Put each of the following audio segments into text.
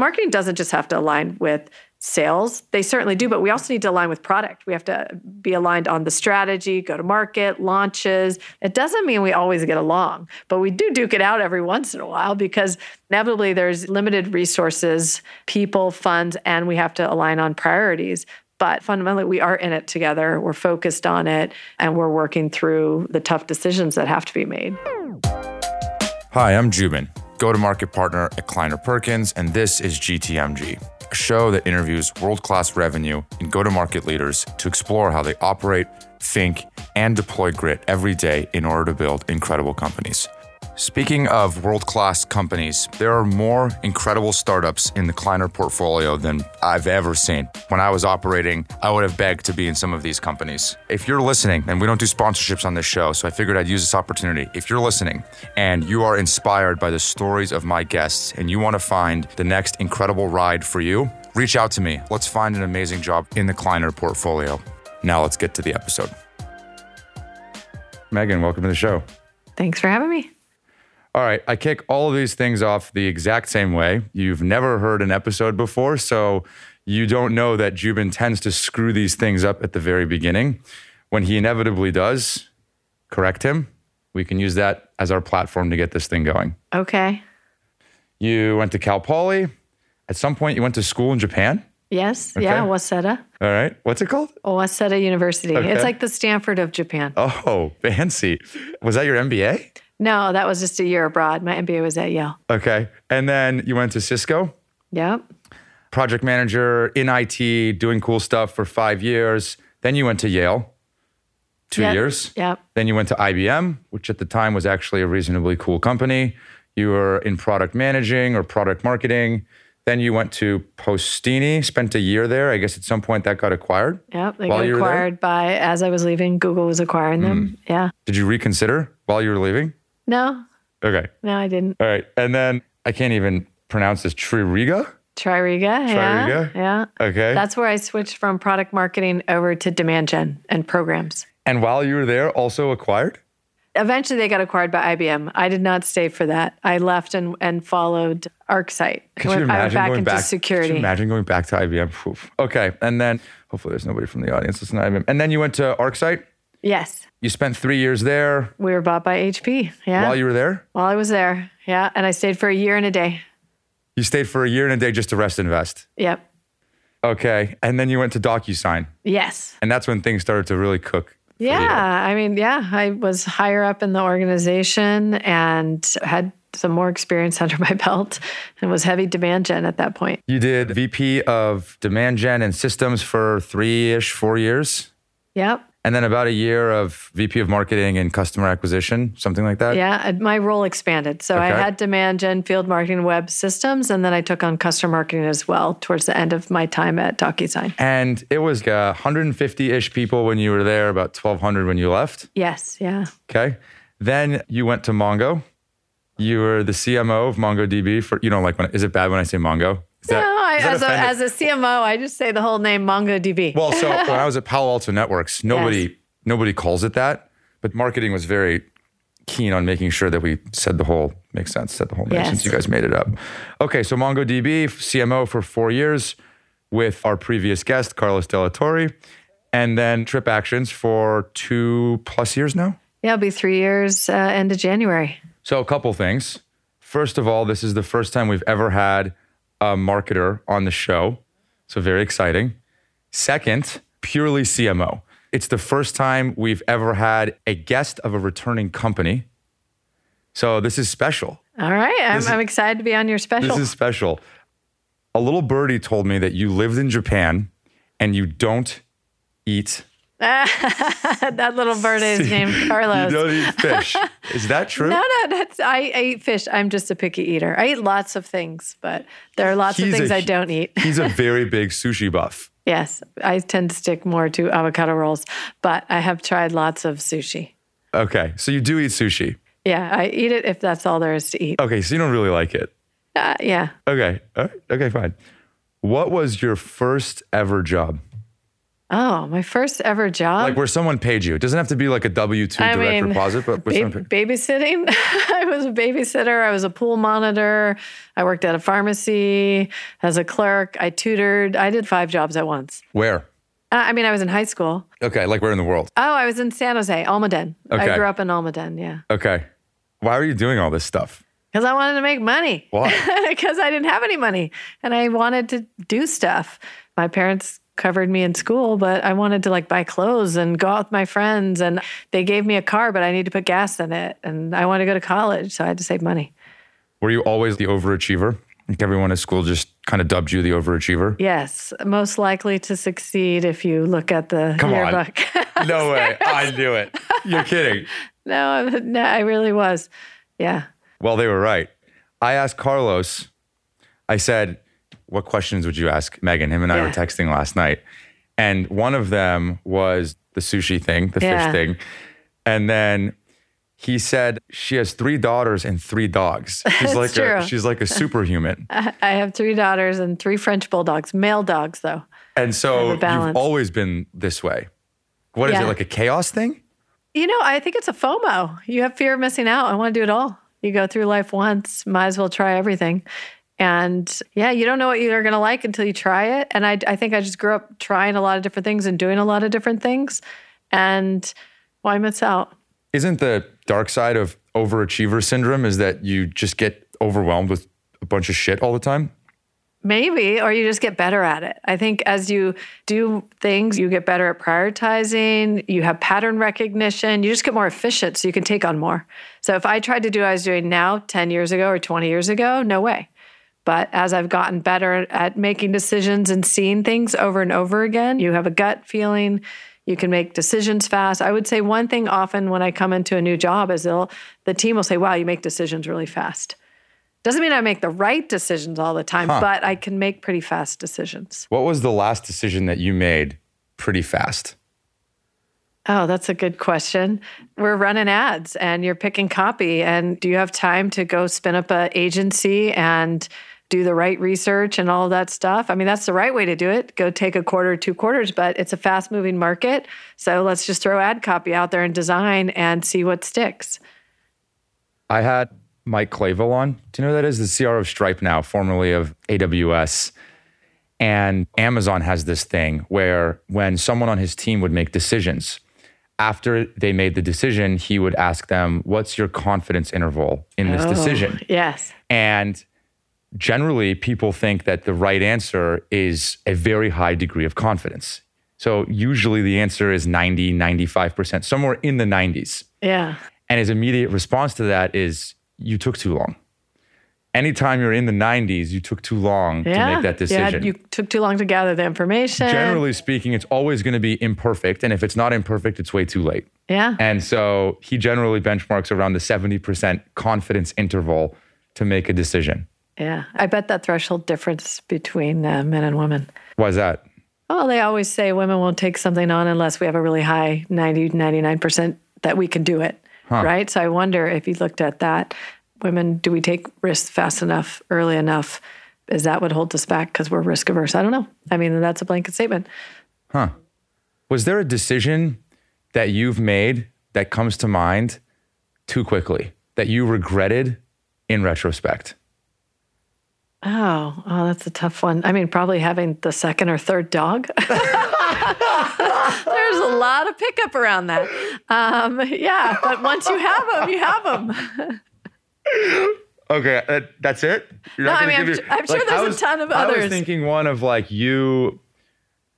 marketing doesn't just have to align with sales. They certainly do, but we also need to align with product. We have to be aligned on the strategy, go to market, launches. It doesn't mean we always get along, but we do duke it out every once in a while because inevitably there's limited resources, people, funds, and we have to align on priorities. But fundamentally, we are in it together. We're focused on it, and we're working through the tough decisions that have to be made. Hi, I'm Joubin, go to market partner at Kleiner Perkins, and this is GTMG a show that interviews world class revenue and go to market leaders to explore how they operate, think, and deploy grit every day in order to build incredible companies. Speaking of world class companies, there are more incredible startups in the Kleiner portfolio than I've ever seen. When I was operating, I would have begged to be in some of these companies. If you're listening, and we don't do sponsorships on this show, so I figured I'd use this opportunity. If you're listening and you are inspired by the stories of my guests and you want to find the next incredible ride for you, reach out to me. Let's find an amazing job in the Kleiner portfolio. Now let's get to the episode. Meagen, welcome to the show. Thanks for having me. All right, I kick all of these things off the exact same way. You've never heard an episode before, so you don't know that Joubin tends to screw these things up at the very beginning. When he inevitably does, correct him. We can use that as our platform to get this thing going. Okay. You went to Cal Poly. At some point, you went to school in Japan. Yes. Okay. Yeah. Waseda. All right. What's it called? Waseda University. Okay. It's like the Stanford of Japan. Oh, fancy. Was that your MBA? No, that was just a year abroad. My MBA was at Yale. Okay. And then you went to Cisco? Yep. Project manager in IT, doing cool stuff for five years. Then you went to Yale, two yep. years. Yep. Then you went to IBM, which at the time was actually a reasonably cool company. You were in product managing or product marketing. Then you went to Postini, spent a year there. I guess at some point that got acquired. Yep, they got acquired by as I was leaving. Google was acquiring them. Mm. Yeah. Did you reconsider while you were leaving? No. Okay. No, I didn't. All right. And then I can't even pronounce this Tririga. Tririga, yeah. Yeah. Okay. That's where I switched from product marketing over to demand gen and programs. And while you were there, also acquired? Eventually, they got acquired by IBM. I did not stay for that. I left and, and followed ArcSight. Could you imagine I went back going into back, security. Could you imagine going back to IBM? Oof. Okay. And then hopefully there's nobody from the audience listening to IBM. And then you went to ArcSight? Yes. You spent three years there. We were bought by HP. Yeah. While you were there? While I was there. Yeah. And I stayed for a year and a day. You stayed for a year and a day just to rest and invest? Yep. Okay. And then you went to DocuSign. Yes. And that's when things started to really cook. Yeah. You. I mean, yeah, I was higher up in the organization and had some more experience under my belt and was heavy demand gen at that point. You did VP of demand gen and systems for three ish, four years? Yep and then about a year of VP of marketing and customer acquisition, something like that. Yeah, my role expanded. So okay. I had demand gen, field marketing, web systems, and then I took on customer marketing as well towards the end of my time at DocuSign. And it was 150 uh, ish people when you were there, about 1,200 when you left. Yes, yeah. Okay. Then you went to Mongo. You were the CMO of MongoDB for, you know, like, when, is it bad when I say Mongo? Is no, that, as, a, as a CMO, I just say the whole name MongoDB. Well, so when I was at Palo Alto Networks, nobody yes. nobody calls it that, but marketing was very keen on making sure that we said the whole makes sense, said the whole name yes. since you guys made it up. Okay, so MongoDB CMO for four years with our previous guest Carlos Delatorre, and then TripActions for two plus years now. Yeah, it'll be three years uh, end of January. So a couple things. First of all, this is the first time we've ever had a marketer on the show. So very exciting. Second, purely CMO. It's the first time we've ever had a guest of a returning company. So this is special. All right. I'm, is, I'm excited to be on your special. This is special. A little birdie told me that you lived in Japan and you don't eat that little bird is named Carlos. You don't eat fish. Is that true? no, no, that's I, I, eat fish. I'm just a picky eater. I eat lots of things, but there are lots he's of things I I don't eat. he's a very big sushi buff. Yes, I tend to stick more to avocado rolls, but I have tried lots of sushi. Okay, so you do eat sushi. Yeah, I eat it if that's all there is to eat. Okay, so you don't really like it. Uh, yeah. Okay. Okay, fine. What was your first ever job? Oh, my first ever job. Like where someone paid you. It doesn't have to be like a W 2 direct mean, deposit, but where Ba- babysitting. I was a babysitter. I was a pool monitor. I worked at a pharmacy as a clerk. I tutored. I did five jobs at once. Where? Uh, I mean, I was in high school. Okay, like where in the world? Oh, I was in San Jose, Almaden. Okay. I grew up in Almaden, yeah. Okay. Why are you doing all this stuff? Because I wanted to make money. Why? Because I didn't have any money and I wanted to do stuff. My parents covered me in school, but I wanted to like buy clothes and go out with my friends. And they gave me a car, but I need to put gas in it. And I wanted to go to college, so I had to save money. Were you always the overachiever? Like everyone at school just kind of dubbed you the overachiever? Yes, most likely to succeed if you look at the Come on. yearbook. No way. I knew it. You're kidding. no, no, I really was. Yeah. Well, they were right. I asked Carlos, I said, What questions would you ask Meagen? Him and I were texting last night. And one of them was the sushi thing, the Yeah. fish thing. And then he said she has three daughters and three dogs. She's like true. a she's like a superhuman. I have three daughters and three French bulldogs, male dogs, though. And so you've always been this way. What is Yeah. it, like a chaos thing? You know, I think it's a FOMO. You have fear of missing out. I want to do it all. You go through life once, might as well try everything. And yeah, you don't know what you're going to like until you try it. And I, I think I just grew up trying a lot of different things and doing a lot of different things. And why miss out? Isn't the dark side of overachiever syndrome is that you just get overwhelmed with a bunch of shit all the time? Maybe, or you just get better at it. I think as you do things, you get better at prioritizing, you have pattern recognition, you just get more efficient so you can take on more. So if I tried to do what I was doing now 10 years ago or 20 years ago, no way. But as I've gotten better at making decisions and seeing things over and over again, you have a gut feeling, you can make decisions fast. I would say one thing often when I come into a new job is they'll the team will say, "Wow, you make decisions really fast." Doesn't mean I make the right decisions all the time, but I can make pretty fast decisions. What was the last decision that you made pretty fast? Oh, that's a good question. We're running ads and you're picking copy. And do you have time to go spin up a agency and do the right research and all of that stuff? I mean, that's the right way to do it. Go take a quarter, two quarters, but it's a fast moving market. So let's just throw ad copy out there and design and see what sticks. I had Mike Clayville on. Do you know who that is? The CRO of Stripe now, formerly of AWS. And Amazon has this thing where when someone on his team would make decisions, after they made the decision, he would ask them, What's your confidence interval in this oh, decision? Yes. And generally, people think that the right answer is a very high degree of confidence. So usually the answer is 90, 95%, somewhere in the 90s. Yeah. And his immediate response to that is, You took too long. Anytime you're in the 90s, you took too long Yeah. to make that decision. you took too long to gather the information. Generally speaking, it's always going to be imperfect. And if it's not imperfect, it's way too late. yeah. And so he generally benchmarks around the 70% confidence interval to make a decision. Yeah. I bet that threshold difference between uh, men and women. Why is that? Well, they always say women won't take something on unless we have a really high 90, 99% that we can do it. Right. So I wonder if you looked at that, women, do we take risks fast enough, early enough? Is that what holds us back because we're risk averse? I don't know. I mean, that's a blanket statement. Huh. Was there a decision that you've made that comes to mind too quickly that you regretted in retrospect? Oh, oh, that's a tough one. I mean, probably having the second or third dog. There's a lot of pickup around that. Um, yeah, but once you have them, you have them. Okay, uh, that's it. You're No, I mean, I'm, your- I'm sure I there's a ton of others. I was thinking one of like you,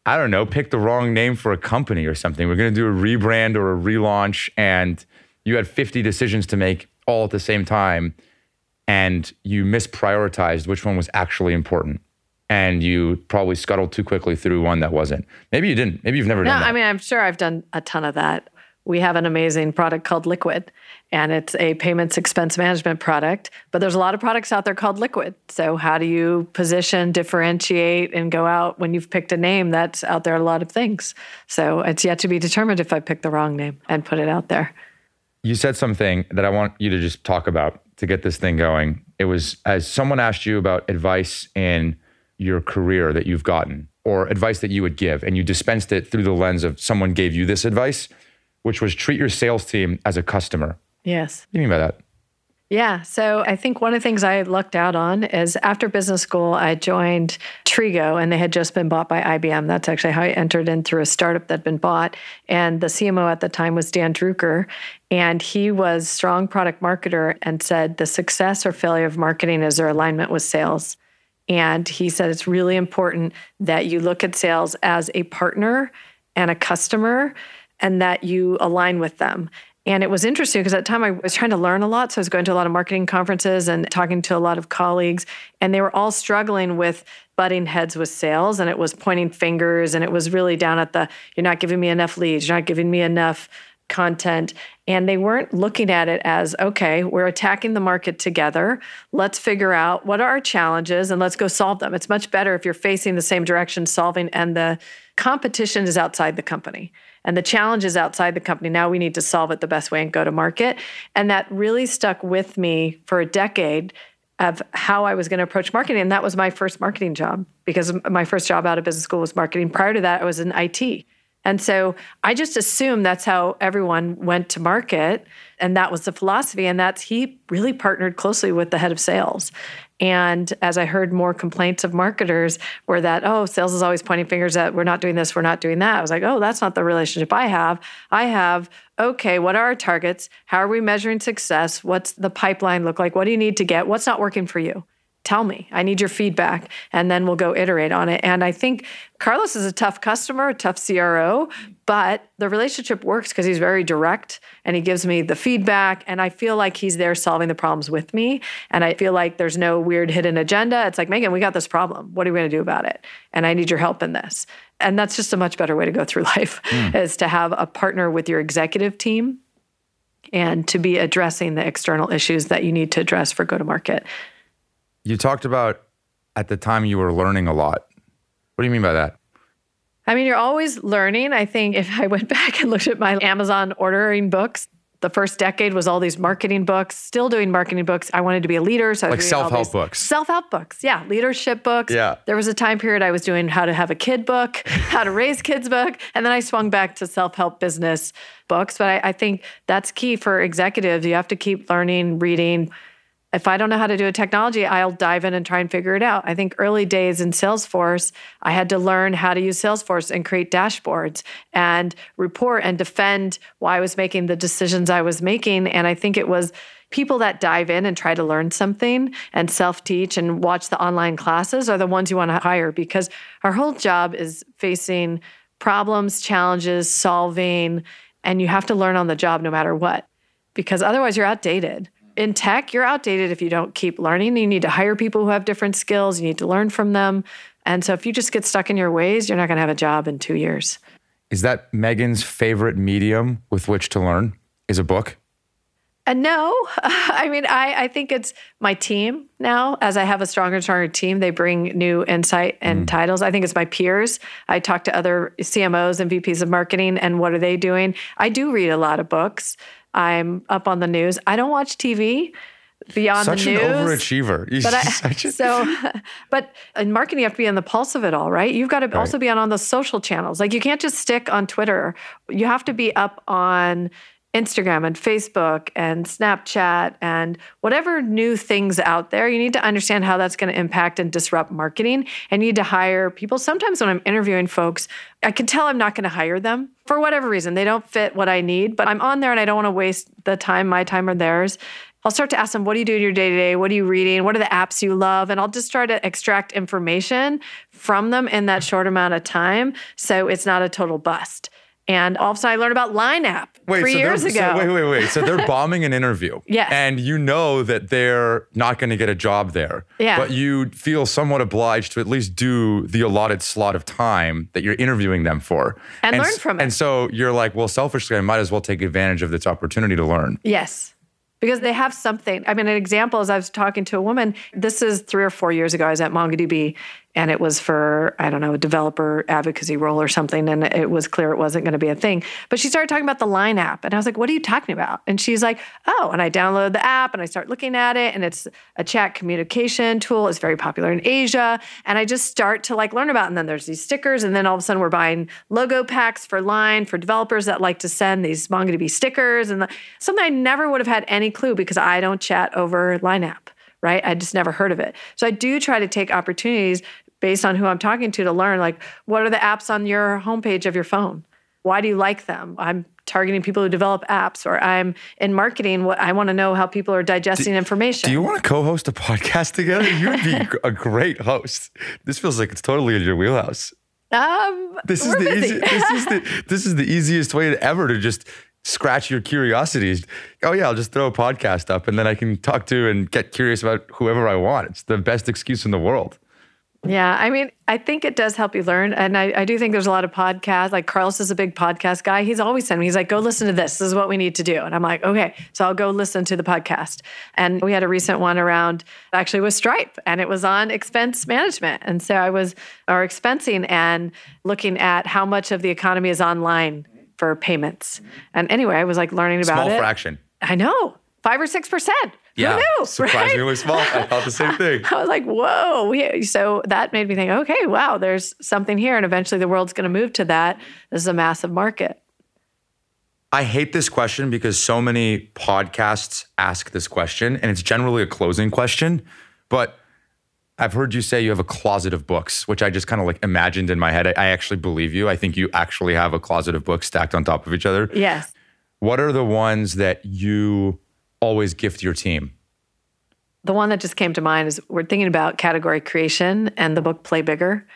I don't know, pick the wrong name for a company or something. We're going to do a rebrand or a relaunch, and you had 50 decisions to make all at the same time, and you misprioritized which one was actually important. And you probably scuttled too quickly through one that wasn't. Maybe you didn't. Maybe you've never No, done that. I mean, I'm sure I've done a ton of that. We have an amazing product called Liquid, and it's a payments expense management product. But there's a lot of products out there called Liquid. So, how do you position, differentiate, and go out when you've picked a name that's out there? A lot of things. So, it's yet to be determined if I picked the wrong name and put it out there. you said something that I want you to just talk about to get this thing going. It was as someone asked you about advice in your career that you've gotten, or advice that you would give, and you dispensed it through the lens of someone gave you this advice, which was treat your sales team as a customer. Yes. What do you mean by that? Yeah. So I think one of the things I lucked out on is after business school, I joined Trigo and they had just been bought by IBM. That's actually how I entered in through a startup that had been bought. And the CMO at the time was Dan Drucker. And he was strong product marketer and said the success or failure of marketing is their alignment with sales. And he said it's really important that you look at sales as a partner and a customer and that you align with them. And it was interesting because at the time I was trying to learn a lot. So I was going to a lot of marketing conferences and talking to a lot of colleagues, and they were all struggling with butting heads with sales. And it was pointing fingers, and it was really down at the you're not giving me enough leads, you're not giving me enough content. And they weren't looking at it as, okay, we're attacking the market together. Let's figure out what are our challenges and let's go solve them. It's much better if you're facing the same direction, solving, and the competition is outside the company and the challenge is outside the company. Now we need to solve it the best way and go to market. And that really stuck with me for a decade of how I was going to approach marketing. And that was my first marketing job because my first job out of business school was marketing. Prior to that, I was in IT. And so I just assumed that's how everyone went to market. And that was the philosophy. And that's he really partnered closely with the head of sales. And as I heard more complaints of marketers were that, oh, sales is always pointing fingers at we're not doing this, we're not doing that. I was like, oh, that's not the relationship I have. I have, okay, what are our targets? How are we measuring success? What's the pipeline look like? What do you need to get? What's not working for you? Tell me. I need your feedback. And then we'll go iterate on it. And I think Carlos is a tough customer, a tough CRO, but the relationship works because he's very direct and he gives me the feedback. And I feel like he's there solving the problems with me. And I feel like there's no weird hidden agenda. It's like, Meagen, we got this problem. What are we going to do about it? And I need your help in this. And that's just a much better way to go through life mm. is to have a partner with your executive team and to be addressing the external issues that you need to address for go to market. You talked about at the time you were learning a lot. What do you mean by that? I mean, you're always learning. I think if I went back and looked at my Amazon ordering books, the first decade was all these marketing books, still doing marketing books. I wanted to be a leader. So like self help books. Self help books. Yeah. Leadership books. Yeah. There was a time period I was doing how to have a kid book, how to raise kids book. And then I swung back to self help business books. But I, I think that's key for executives. You have to keep learning, reading, if I don't know how to do a technology, I'll dive in and try and figure it out. I think early days in Salesforce, I had to learn how to use Salesforce and create dashboards and report and defend why I was making the decisions I was making. And I think it was people that dive in and try to learn something and self teach and watch the online classes are the ones you want to hire because our whole job is facing problems, challenges, solving, and you have to learn on the job no matter what because otherwise you're outdated in tech, you're outdated if you don't keep learning. You need to hire people who have different skills. You need to learn from them. And so if you just get stuck in your ways, you're not going to have a job in two years. Is that Meagen's favorite medium with which to learn? Is a book? Uh, no, I mean, I, I think it's my team now. As I have a stronger and stronger team, they bring new insight and mm. titles. I think it's my peers. I talk to other CMOs and VPs of marketing, and what are they doing? I do read a lot of books. I'm up on the news. I don't watch TV beyond such the news. Such an overachiever. But I, so, but in marketing, you have to be on the pulse of it all, right? You've got to right. also be on, on the social channels. Like you can't just stick on Twitter. You have to be up on Instagram and Facebook and Snapchat and whatever new things out there, you need to understand how that's going to impact and disrupt marketing. And you need to hire people. Sometimes when I'm interviewing folks, I can tell I'm not going to hire them for whatever reason. They don't fit what I need, but I'm on there and I don't want to waste the time, my time or theirs. I'll start to ask them, what do you do in your day to day? What are you reading? What are the apps you love? And I'll just try to extract information from them in that short amount of time so it's not a total bust. And all of a sudden, I learned about Line App wait, three so years ago. So wait, wait, wait. So they're bombing an interview. yes. And you know that they're not going to get a job there. Yeah. But you feel somewhat obliged to at least do the allotted slot of time that you're interviewing them for. And, and learn from it. And so you're like, well, selfishly, I might as well take advantage of this opportunity to learn. Yes. because they have something. I mean, an example is I was talking to a woman, this is three or four years ago. I was at MongoDB and it was for i don't know a developer advocacy role or something and it was clear it wasn't going to be a thing. But she started talking about the line app and i was like what are you talking about? And she's like oh and i downloaded the app and i start looking at it and it's a chat communication tool. It's very popular in asia and i just start to like learn about it. and then there's these stickers and then all of a sudden we're buying logo packs for line for developers that like to send these mongodb stickers and the, something i never would have had any clue because i don't chat over line app right? I just never heard of it. So I do try to take opportunities based on who I'm talking to to learn like what are the apps on your homepage of your phone? Why do you like them? I'm targeting people who develop apps or I'm in marketing what I want to know how people are digesting do, information. Do you want to co-host a podcast together? You'd be a great host. This feels like it's totally in your wheelhouse. Um, this is the easy, this is the this is the easiest way ever to just scratch your curiosities. Oh yeah, I'll just throw a podcast up and then I can talk to and get curious about whoever I want. It's the best excuse in the world. Yeah, I mean, I think it does help you learn. And I, I, do think there's a lot of podcasts. Like Carlos is a big podcast guy. He's always sending me, he's like, go listen to this. This is what we need to do. And I'm like, okay. So I'll go listen to the podcast. And we had a recent one around actually with Stripe, and it was on expense management. And so I was, or expensing and looking at how much of the economy is online for payments. And anyway, I was like learning about Small it. Small fraction. I know, five or 6%. Yeah, Who knew, surprisingly right? small. I thought the same thing. I was like, whoa. So that made me think, okay, wow, there's something here. And eventually the world's going to move to that. This is a massive market. I hate this question because so many podcasts ask this question, and it's generally a closing question. But I've heard you say you have a closet of books, which I just kind of like imagined in my head. I, I actually believe you. I think you actually have a closet of books stacked on top of each other. Yes. What are the ones that you always gift your team? The one that just came to mind is we're thinking about category creation and the book Play Bigger.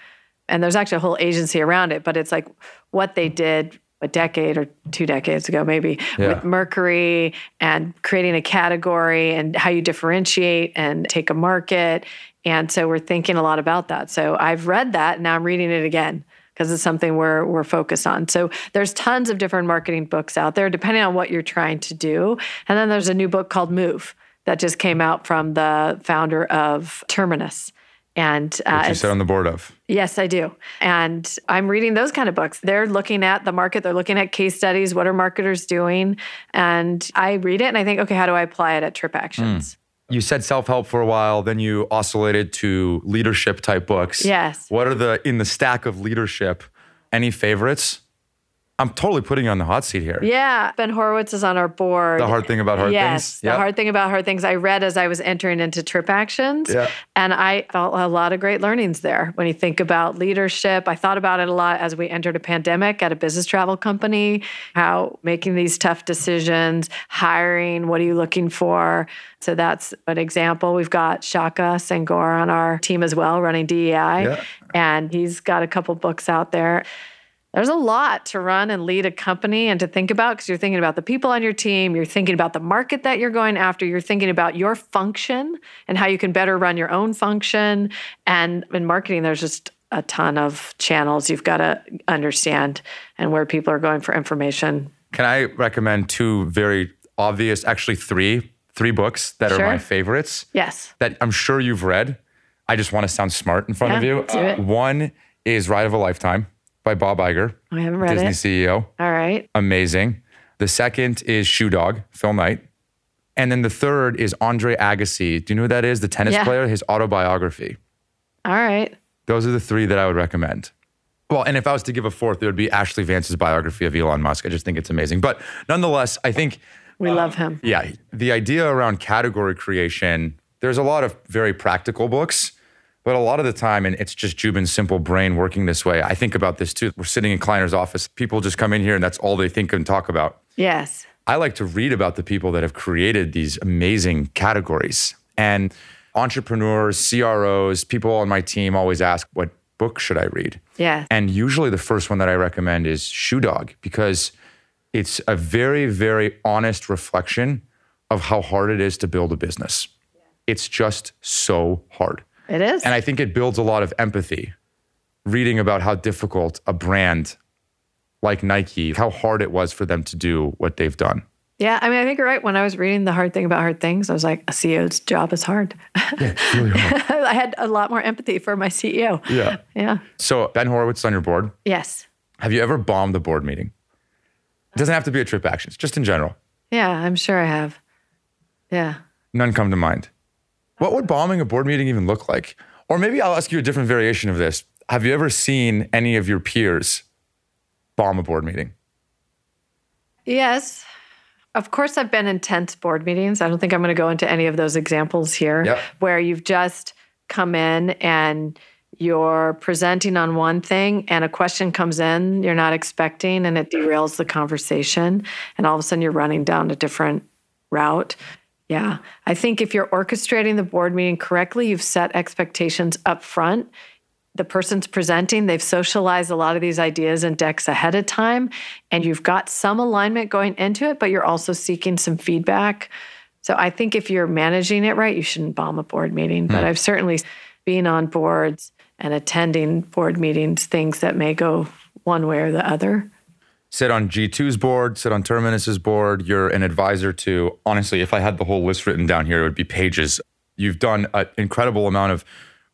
And there's actually a whole agency around it, but it's like what they did a decade or two decades ago, maybe yeah. with Mercury and creating a category and how you differentiate and take a market. And so we're thinking a lot about that. So I've read that and now I'm reading it again because it's something we're we're focused on. So there's tons of different marketing books out there depending on what you're trying to do. And then there's a new book called Move that just came out from the founder of Terminus. And uh, you sit on the board of. Yes, I do. And I'm reading those kind of books. They're looking at the market, they're looking at case studies, what are marketers doing? And I read it and I think, okay, how do I apply it at TripActions? Mm. You said self help for a while, then you oscillated to leadership type books. Yes. What are the, in the stack of leadership, any favorites? I'm totally putting you on the hot seat here. Yeah. Ben Horowitz is on our board. The hard thing about hard yes, things. The hard thing about hard things I read as I was entering into TripActions. Yeah. And I felt a lot of great learnings there. When you think about leadership, I thought about it a lot as we entered a pandemic at a business travel company, how making these tough decisions, hiring, what are you looking for? So that's an example. We've got Shaka Senghor on our team as well, running DEI. Yeah. And he's got a couple books out there there's a lot to run and lead a company and to think about because you're thinking about the people on your team, you're thinking about the market that you're going after, you're thinking about your function and how you can better run your own function. And in marketing, there's just a ton of channels you've got to understand and where people are going for information. Can I recommend two very obvious, actually three, three books that sure. are my favorites? Yes. That I'm sure you've read. I just want to sound smart in front yeah, of you. Do it. Uh, one is Ride of a Lifetime by Bob Iger. I haven't read Disney it. CEO. All right. Amazing. The second is Shoe Dog, Phil Knight. And then the third is Andre Agassi. Do you know who that is? The tennis yeah. player, his autobiography. All right. Those are the three that I would recommend. Well, and if I was to give a fourth, it would be Ashley Vance's biography of Elon Musk. I just think it's amazing. But nonetheless, I think we uh, love him. Yeah. The idea around category creation, there's a lot of very practical books but a lot of the time, and it's just Joubin's simple brain working this way. I think about this too. We're sitting in Kleiner's office. People just come in here and that's all they think and talk about. Yes. I like to read about the people that have created these amazing categories. And entrepreneurs, CROs, people on my team always ask, what book should I read? Yeah. And usually the first one that I recommend is Shoe Dog because it's a very, very honest reflection of how hard it is to build a business. It's just so hard. It is. And I think it builds a lot of empathy. Reading about how difficult a brand like Nike, how hard it was for them to do what they've done. Yeah, I mean, I think you're right. When I was reading The Hard Thing About Hard Things, I was like, a CEO's job is hard. Yeah, really hard. I had a lot more empathy for my CEO. yeah. Yeah. So Ben Horowitz is on your board. Yes. Have you ever bombed the board meeting? It doesn't have to be a trip actions, just in general. Yeah, I'm sure I have. Yeah. None come to mind. What would bombing a board meeting even look like? Or maybe I'll ask you a different variation of this. Have you ever seen any of your peers bomb a board meeting? Yes. Of course, I've been in tense board meetings. I don't think I'm going to go into any of those examples here Yep. where you've just come in and you're presenting on one thing and a question comes in you're not expecting and it derails the conversation. And all of a sudden you're running down a different route. Yeah. I think if you're orchestrating the board meeting correctly, you've set expectations up front the person's presenting, they've socialized a lot of these ideas and decks ahead of time, and you've got some alignment going into it, but you're also seeking some feedback. So I think if you're managing it right, you shouldn't bomb a board meeting. But hmm. I've certainly been on boards and attending board meetings, things that may go one way or the other. Sit on G2's board, sit on Terminus's board. You're an advisor to, honestly, if I had the whole list written down here, it would be pages. You've done an incredible amount of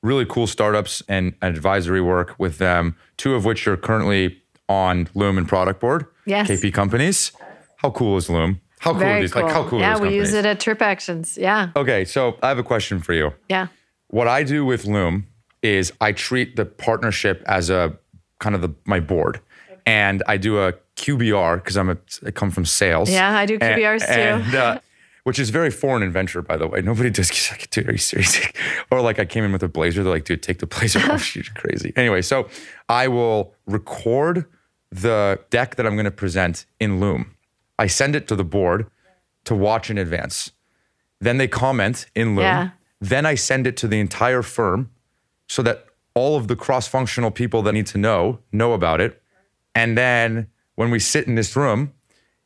really cool startups and advisory work with them, two of which are currently on Loom and Product Board. Yes. KP companies. How cool is Loom? How cool are Very these? cool. Like how cool yeah, are we use it at Trip Actions. Yeah. Okay, so I have a question for you. Yeah. What I do with Loom is I treat the partnership as a kind of the my board, and I do a QBR because I'm a I come from sales. Yeah, I do And- QBRs too. and, uh, which is very foreign inventor, by the way. Nobody does. Like, dude, are you serious? or like I came in with a blazer. They're like, dude, take the blazer off. You're crazy. Anyway, so I will record the deck that I'm going to present in Loom. I send it to the board to watch in advance. Then they comment in Loom. Yeah. Then I send it to the entire firm so that all of the cross functional people that need to know know about it. And then when we sit in this room,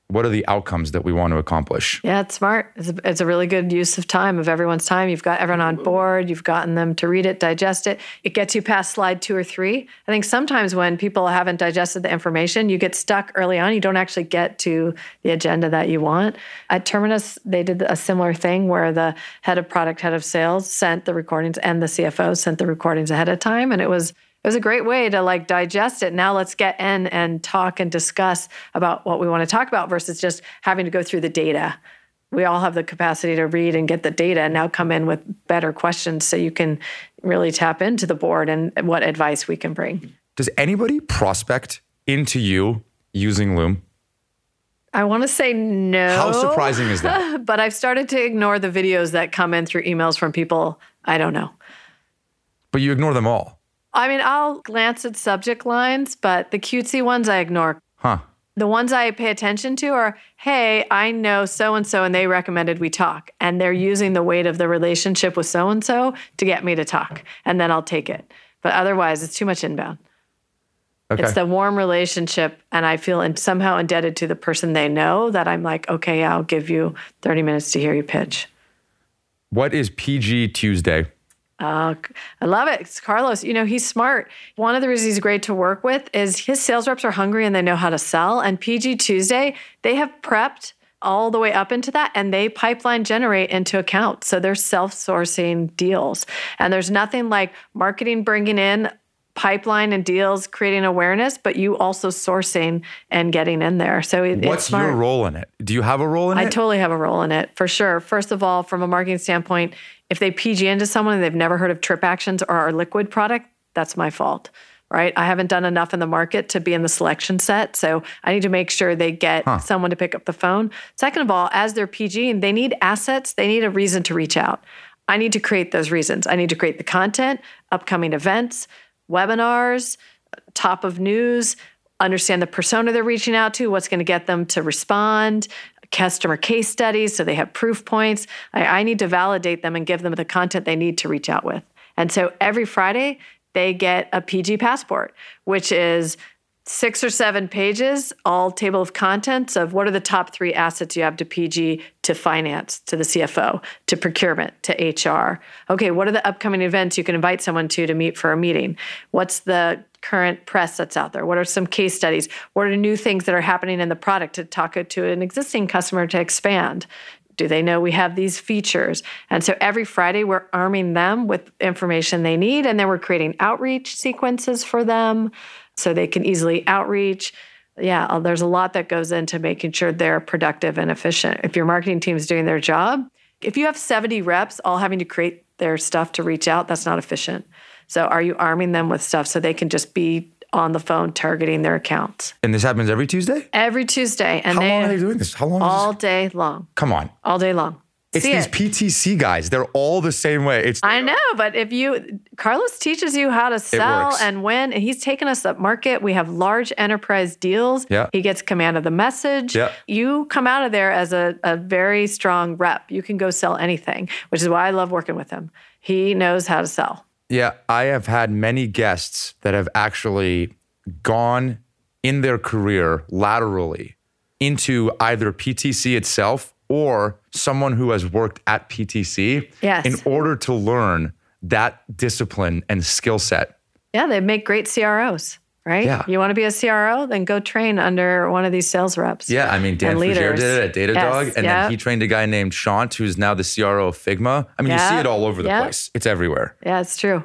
what are the outcomes that we want to accomplish? Yeah, it's smart. It's a, it's a really good use of time, of everyone's time. You've got everyone on board. You've gotten them to read it, digest it. It gets you past slide two or three. I think sometimes when people haven't digested the information, you get stuck early on. You don't actually get to the agenda that you want. At Terminus, they did a similar thing where the head of product, head of sales sent the recordings and the CFO sent the recordings ahead of time. And it was it was a great way to like digest it. Now let's get in and talk and discuss about what we want to talk about versus just having to go through the data. We all have the capacity to read and get the data and now come in with better questions so you can really tap into the board and what advice we can bring. Does anybody prospect into you using Loom? I want to say no. How surprising is that? But I've started to ignore the videos that come in through emails from people I don't know. But you ignore them all. I mean, I'll glance at subject lines, but the cutesy ones I ignore. Huh. The ones I pay attention to are, hey, I know so and so, and they recommended we talk. And they're using the weight of the relationship with so and so to get me to talk. And then I'll take it. But otherwise, it's too much inbound. Okay. It's the warm relationship. And I feel in, somehow indebted to the person they know that I'm like, okay, I'll give you 30 minutes to hear you pitch. what is PG Tuesday? Uh, I love it. It's Carlos, you know, he's smart. One of the reasons he's great to work with is his sales reps are hungry and they know how to sell. And PG Tuesday, they have prepped all the way up into that and they pipeline generate into accounts. So they're self sourcing deals. And there's nothing like marketing bringing in pipeline and deals, creating awareness, but you also sourcing and getting in there. So it, it's What's your role in it? Do you have a role in I it? I totally have a role in it for sure. First of all, from a marketing standpoint, if they PG into someone and they've never heard of Trip Actions or our liquid product, that's my fault. Right. I haven't done enough in the market to be in the selection set. So I need to make sure they get someone to pick up the phone. Second of all, as they're PGing, they need assets, they need a reason to reach out. I need to create those reasons. I need to create the content, upcoming events, webinars, top of news, understand the persona they're reaching out to, what's going to get them to respond, customer case studies so they have proof points. I, I need to validate them and give them the content they need to reach out with. And so every Friday, they get a PG passport, which is six or seven pages, all table of contents of what are the top three assets you have to PG, to finance, to the CFO, to procurement, to HR. Okay, what are the upcoming events you can invite someone to to meet for a meeting? What's the current press that's out there? What are some case studies? What are new things that are happening in the product to talk to an existing customer to expand? Do they know we have these features? And so every Friday, we're arming them with information they need. And then we're creating outreach sequences for them so they can easily outreach. Yeah, uh, there's a lot that goes into making sure they're productive and efficient. If your marketing team is doing their job, if you have 70 reps all having to create their stuff to reach out, that's not efficient. So are you arming them with stuff so they can just be on the phone targeting their accounts? And this happens every Tuesday? Every Tuesday. And How they long are they doing this? How long? all day long. Come on. All day long. It's these it. PTC guys. They're all the same way. It's I know, but if you Carlos teaches you how to sell and win, and he's taken us up market. We have large enterprise deals. Yeah. He gets command of the message. Yeah. You come out of there as a, a very strong rep. You can go sell anything, which is why I love working with him. He knows how to sell. Yeah, I have had many guests that have actually gone in their career laterally into either PTC itself or someone who has worked at PTC Yes. in order to learn that discipline and skill set. Yeah, they make great CROs, right? Yeah. You want to be a CRO? Then go train under one of these sales reps. Yeah, I mean, Dan Fougere did it at Datadog, Yes, and yeah. then he trained a guy named Shant, who's now the CRO of Figma. I mean, you see it all over the yeah. place. It's everywhere. Yeah, it's true.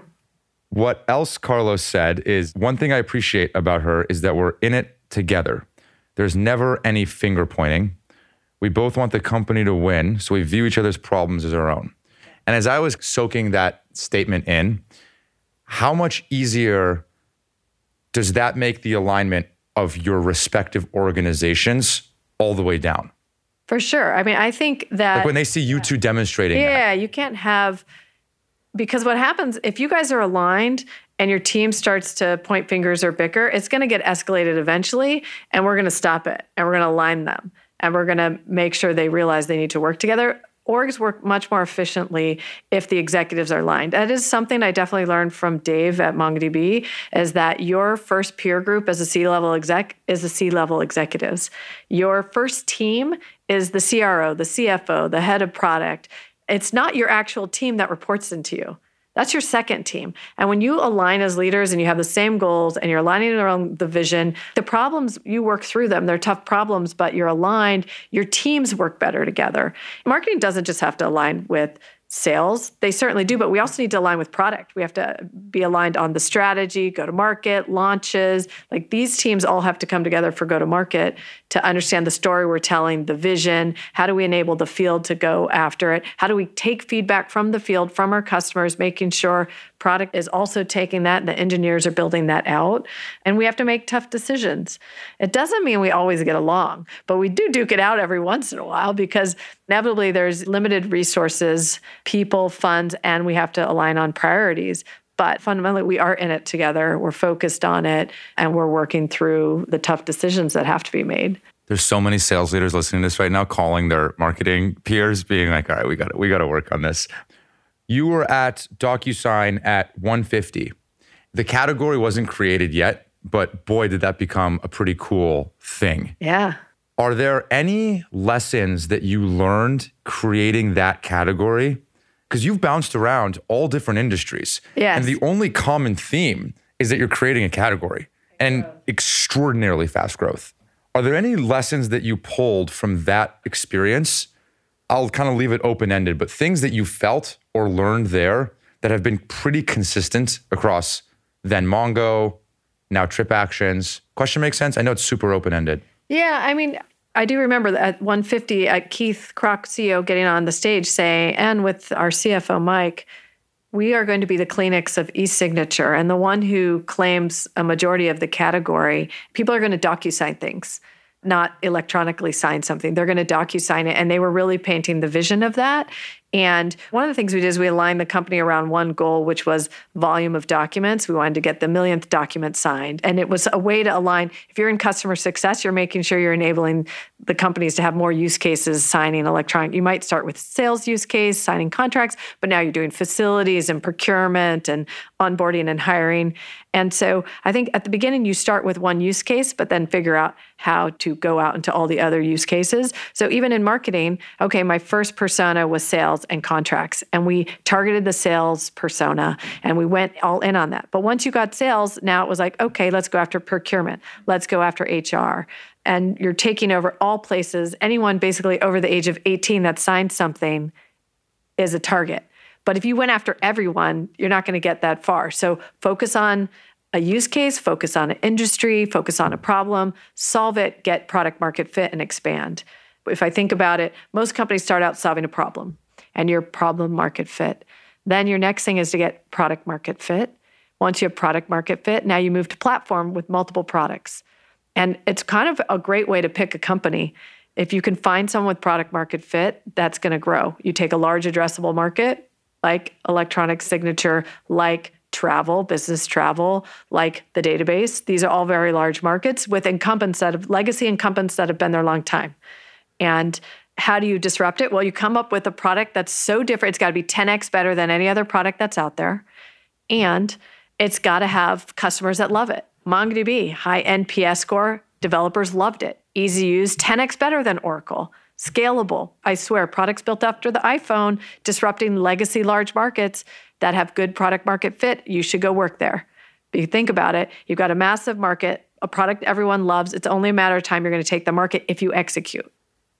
What else Carlos said is one thing I appreciate about her is that we're in it together. There's never any finger pointing. We both want the company to win, so we view each other's problems as our own. And as I was soaking that statement in, how much easier does that make the alignment of your respective organizations all the way down? For sure. I mean, I think that Like when they see you two demonstrating that. Yeah, you can't have because what happens if you guys are aligned and your team starts to point fingers or bicker, it's going to get escalated eventually, and we're going to stop it and we're going to align them and we're going to make sure they realize they need to work together. Orgs work much more efficiently if the executives are aligned. That is something I definitely learned from Dave at MongoDB is that your first peer group as a C-level exec is the C-level executives. Your first team is the CRO, the CFO, the head of product. It's not your actual team that reports into you. That's your second team. And when you align as leaders and you have the same goals and you're aligning around the vision, the problems, you work through them. They're tough problems, but you're aligned. Your teams work better together. Marketing doesn't just have to align with sales. They certainly do, but we also need to align with product. We have to be aligned on the strategy, go to market, launches. Like these teams all have to come together for go to market to understand the story we're telling, the vision. How do we enable the field to go after it? How do we take feedback from the field, from our customers, making sure product is also taking that and the engineers are building that out? And we have to make tough decisions. It doesn't mean we always get along, but we do duke it out every once in a while because inevitably there's limited resources, people, funds, and we have to align on priorities. But fundamentally, we are in it together. We're focused on it, and we're working through the tough decisions that have to be made. There's so many sales leaders listening to this right now, calling their marketing peers, being like, "All right, we got we got to work on this." You were at DocuSign at 150. The category wasn't created yet, but boy, did that become a pretty cool thing. Yeah. Are there any lessons that you learned creating that category? Because you've bounced around all different industries. Yes. And the only common theme is that you're creating a category and extraordinarily fast growth. Are there any lessons that you pulled from that experience? I'll kind of leave it open ended, but things that you felt or learned there that have been pretty consistent across then Mongo, now Trip Actions. Question makes sense? I know it's super open ended. Yeah, I mean, I do remember at 150 at Keith Krach, CEO, getting on the stage saying, and with our CFO Mike, we are going to be the Kleenex of e-signature, and the one who claims a majority of the category. People are going to docu-sign things, not electronically sign something. They're going to docu-sign it, and they were really painting the vision of that. And one of the things we did is we aligned the company around one goal, which was volume of documents. We wanted to get the millionth document signed. And it was a way to align. If you're in customer success, you're making sure you're enabling the companies to have more use cases signing electronic. You might start with sales use case, signing contracts, but now you're doing facilities and procurement and onboarding and hiring. And so I think at the beginning, you start with one use case, but then figure out how to go out into all the other use cases. So even in marketing, okay, my first persona was sales. and contracts. And we targeted the sales persona and we went all in on that. But once you got sales, now it was like, okay, let's go after procurement, let's go after HR. And you're taking over all places. Anyone basically over the age of 18 that signed something is a target. But if you went after everyone, you're not going to get that far. So focus on a use case, focus on an industry, focus on a problem, solve it, get product market fit, and expand. If I think about it, most companies start out solving a problem and your problem market fit. Then your next thing is to get product market fit. Once you have product market fit, now you move to platform with multiple products. And it's kind of a great way to pick a company. If you can find someone with product market fit, that's going to grow. You take a large addressable market like electronic signature, like travel, business travel, like the database. These are all very large markets with incumbents that have legacy incumbents that have been there a long time. And how do you disrupt it? Well, you come up with a product that's so different. It's got to be 10x better than any other product that's out there. And it's got to have customers that love it. MongoDB, high NPS score, developers loved it. Easy to use, 10x better than Oracle. Scalable, I swear, products built after the iPhone, disrupting legacy large markets that have good product market fit. You should go work there. But you think about it, you've got a massive market, a product everyone loves. It's only a matter of time you're going to take the market if you execute.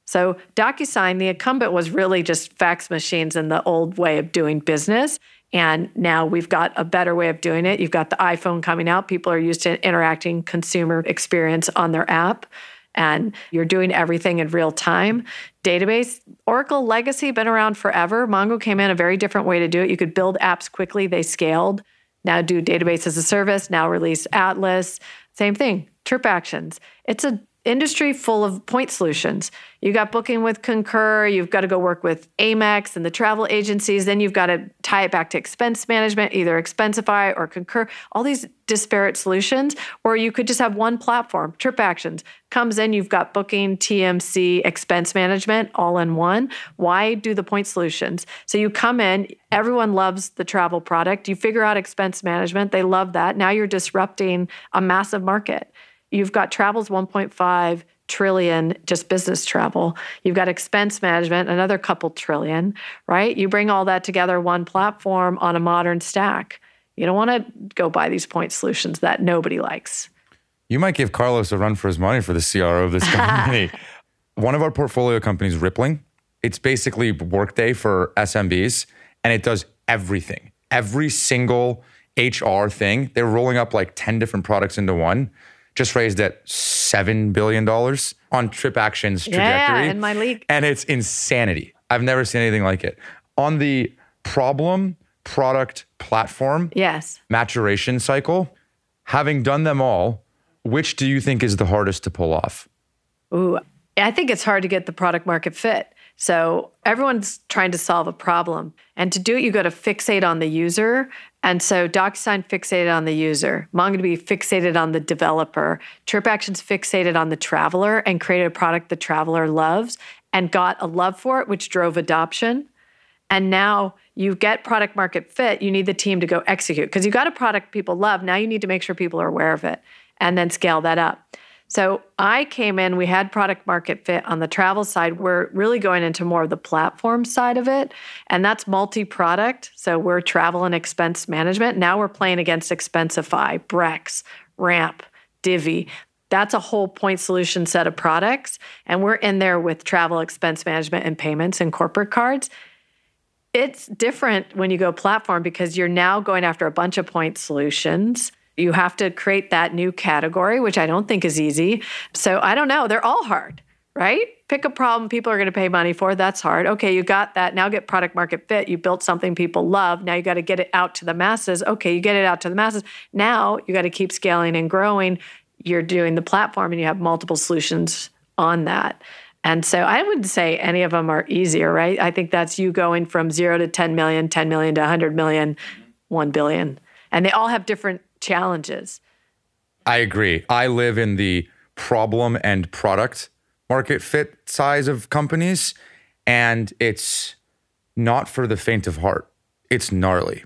So, DocuSign, the incumbent was really just fax machines and the old way of doing business. And now we've got a better way of doing it. You've got the iPhone coming out. People are used to interacting consumer experience on their app and you're doing everything in real time. Database, Oracle Legacy, been around forever. Mongo came in a very different way to do it. You could build apps quickly, they scaled. Now do database as a service, now release Atlas. Same thing, trip actions. It's a industry full of point solutions. You got booking with Concur, you've got to go work with Amex and the travel agencies, then you've got to tie it back to expense management, either Expensify or Concur, all these disparate solutions, or you could just have one platform, Trip Actions comes in, you've got booking, TMC, expense management all in one. Why do the point solutions? So you come in, everyone loves the travel product, you figure out expense management, they love that. Now you're disrupting a massive market. You've got travels 1.5 trillion just business travel. You've got expense management, another couple trillion, right? You bring all that together one platform on a modern stack. You don't want to go buy these point solutions that nobody likes. You might give Carlos a run for his money for the CRO of this company. one of our portfolio companies, Rippling, it's basically Workday for SMBs and it does everything. Every single HR thing. They're rolling up like 10 different products into one just raised at $7 billion on Trip Action's trajectory. Yeah, in my league. And it's insanity. I've never seen anything like it. On the problem, product, platform, yes, maturation cycle, having done them all, which do you think is the hardest to pull off? Ooh, I think it's hard to get the product market fit. So everyone's trying to solve a problem. And to do it, you got to fixate on the user. And so DocuSign fixated on the user, MongoDB fixated on the developer, TripActions fixated on the traveler and created a product the traveler loves and got a love for it, which drove adoption. And now you get product market fit, you need the team to go execute because you got a product people love. Now you need to make sure people are aware of it and then scale that up. So I came in, we had product market fit on the travel side. We're really going into more of the platform side of it, and that's multi product. So we're travel and expense management. Now we're playing against Expensify, Brex, Ramp, Divvy. That's a whole point solution set of products. And we're in there with travel expense management and payments and corporate cards. It's different when you go platform because you're now going after a bunch of point solutions you have to create that new category, which I don't think is easy. So I don't know. They're all hard, right? Pick a problem people are going to pay money for. That's hard. Okay, you got that. Now get product market fit. You built something people love. Now you got to get it out to the masses. Okay, you get it out to the masses. Now you got to keep scaling and growing. You're doing the platform and you have multiple solutions on that. And so I wouldn't say any of them are easier, right? I think that's you going from zero to 10 million, 10 million to 100 million, 1 billion. And they all have different challenges. I agree. I live in the problem and product market fit size of companies, and it's not for the faint of heart. It's gnarly.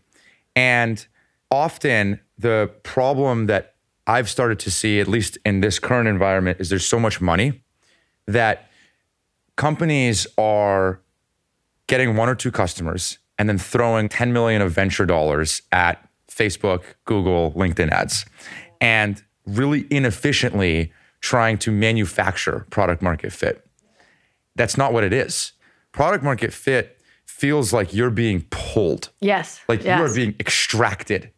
And often the problem that I've started to see, at least in this current environment, is there's so much money that companies are getting one or two customers and then throwing 10 million of venture dollars at Facebook, Google, LinkedIn ads, and really inefficiently trying to manufacture product market fit. That's not what it is. Product market fit feels like you're being pulled. Yes. Like yes. you are being extracted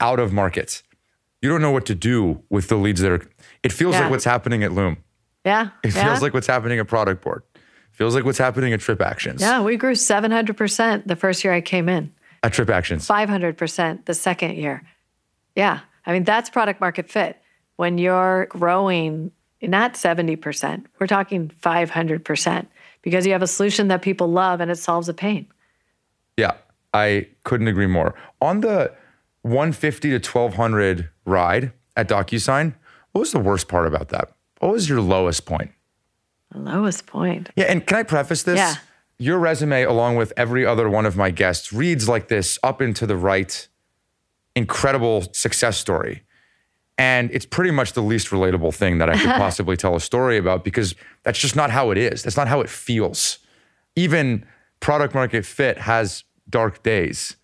out of markets. You don't know what to do with the leads that are. It feels Yeah. like what's happening at Loom. Yeah. It yeah. feels like what's happening at Product Board. Feels like what's happening at Trip Actions. Yeah, we grew 700% the first year I came in, At Trip Actions. 500% the second year. Yeah. I mean, that's product market fit. When you're growing, not 70%, we're talking 500% because you have a solution that people love and it solves a pain. Yeah, I couldn't agree more. On the 150 to 1200 ride at DocuSign, what was the worst part about that? What was your lowest point? The lowest point. Yeah, and can I preface this? Yeah. Your resume, along with every other one of my guests, reads like this up and to the right, incredible success story. And it's pretty much the least relatable thing that I could possibly tell a story about because that's just not how it is. That's not how it feels. Even product market fit has dark days.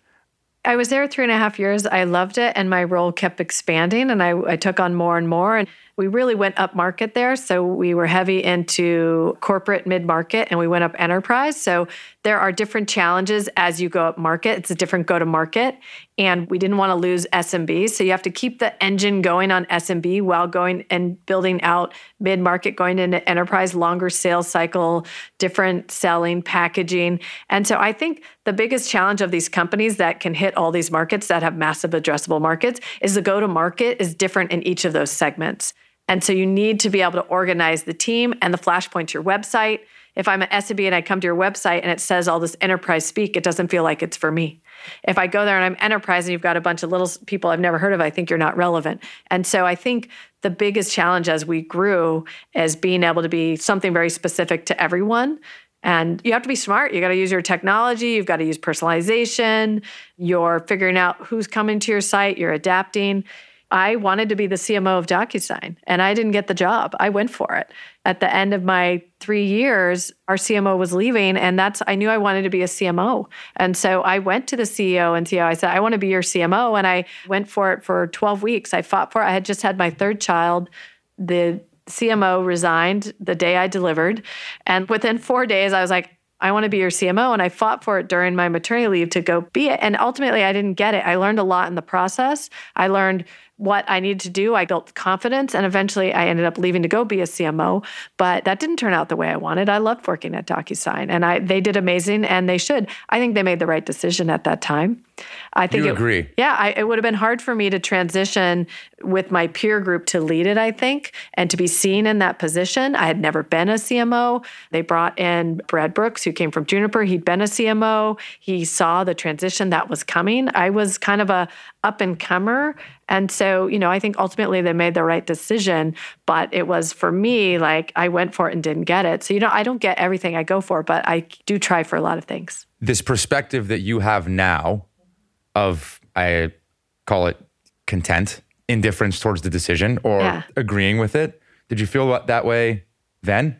I was there three and a half years. I loved it, and my role kept expanding, and I, I took on more and more. And we really went up market there. So we were heavy into corporate mid market, and we went up enterprise. So there are different challenges as you go up market. It's a different go to market, and we didn't want to lose SMB. So you have to keep the engine going on SMB while going and building out mid market, going into enterprise, longer sales cycle, different selling, packaging. And so I think the biggest challenge of these companies that can hit all these markets that have massive addressable markets is the go to market is different in each of those segments. And so you need to be able to organize the team and the flashpoint to your website. If I'm an SMB and I come to your website and it says all this enterprise speak, it doesn't feel like it's for me. If I go there and I'm enterprise and you've got a bunch of little people I've never heard of, I think you're not relevant. And so I think the biggest challenge as we grew is being able to be something very specific to everyone. And you have to be smart. You got to use your technology. You've got to use personalization. You're figuring out who's coming to your site. You're adapting. I wanted to be the CMO of DocuSign and I didn't get the job. I went for it. At the end of my three years, our CMO was leaving, and that's I knew I wanted to be a CMO. And so I went to the CEO and CEO. I said, I want to be your CMO. And I went for it for 12 weeks. I fought for it. I had just had my third child. The CMO resigned the day I delivered. And within four days, I was like, I want to be your CMO. And I fought for it during my maternity leave to go be it. And ultimately, I didn't get it. I learned a lot in the process. I learned what I needed to do. I built confidence. And eventually, I ended up leaving to go be a CMO. But that didn't turn out the way I wanted. I loved working at DocuSign. And I, they did amazing, and they should. I think they made the right decision at that time. I think You it, agree? yeah, I, it would have been hard for me to transition with my peer group to lead it, I think, and to be seen in that position. I had never been a CMO. They brought in Brad Brooks, who came from Juniper. He'd been a CMO. He saw the transition that was coming. I was kind of a up and comer. And so, you know, I think ultimately they made the right decision, but it was for me like I went for it and didn't get it. So, you know, I don't get everything I go for, but I do try for a lot of things. This perspective that you have now of, I call it content, indifference towards the decision or Yeah. agreeing with it. Did you feel that- that way then?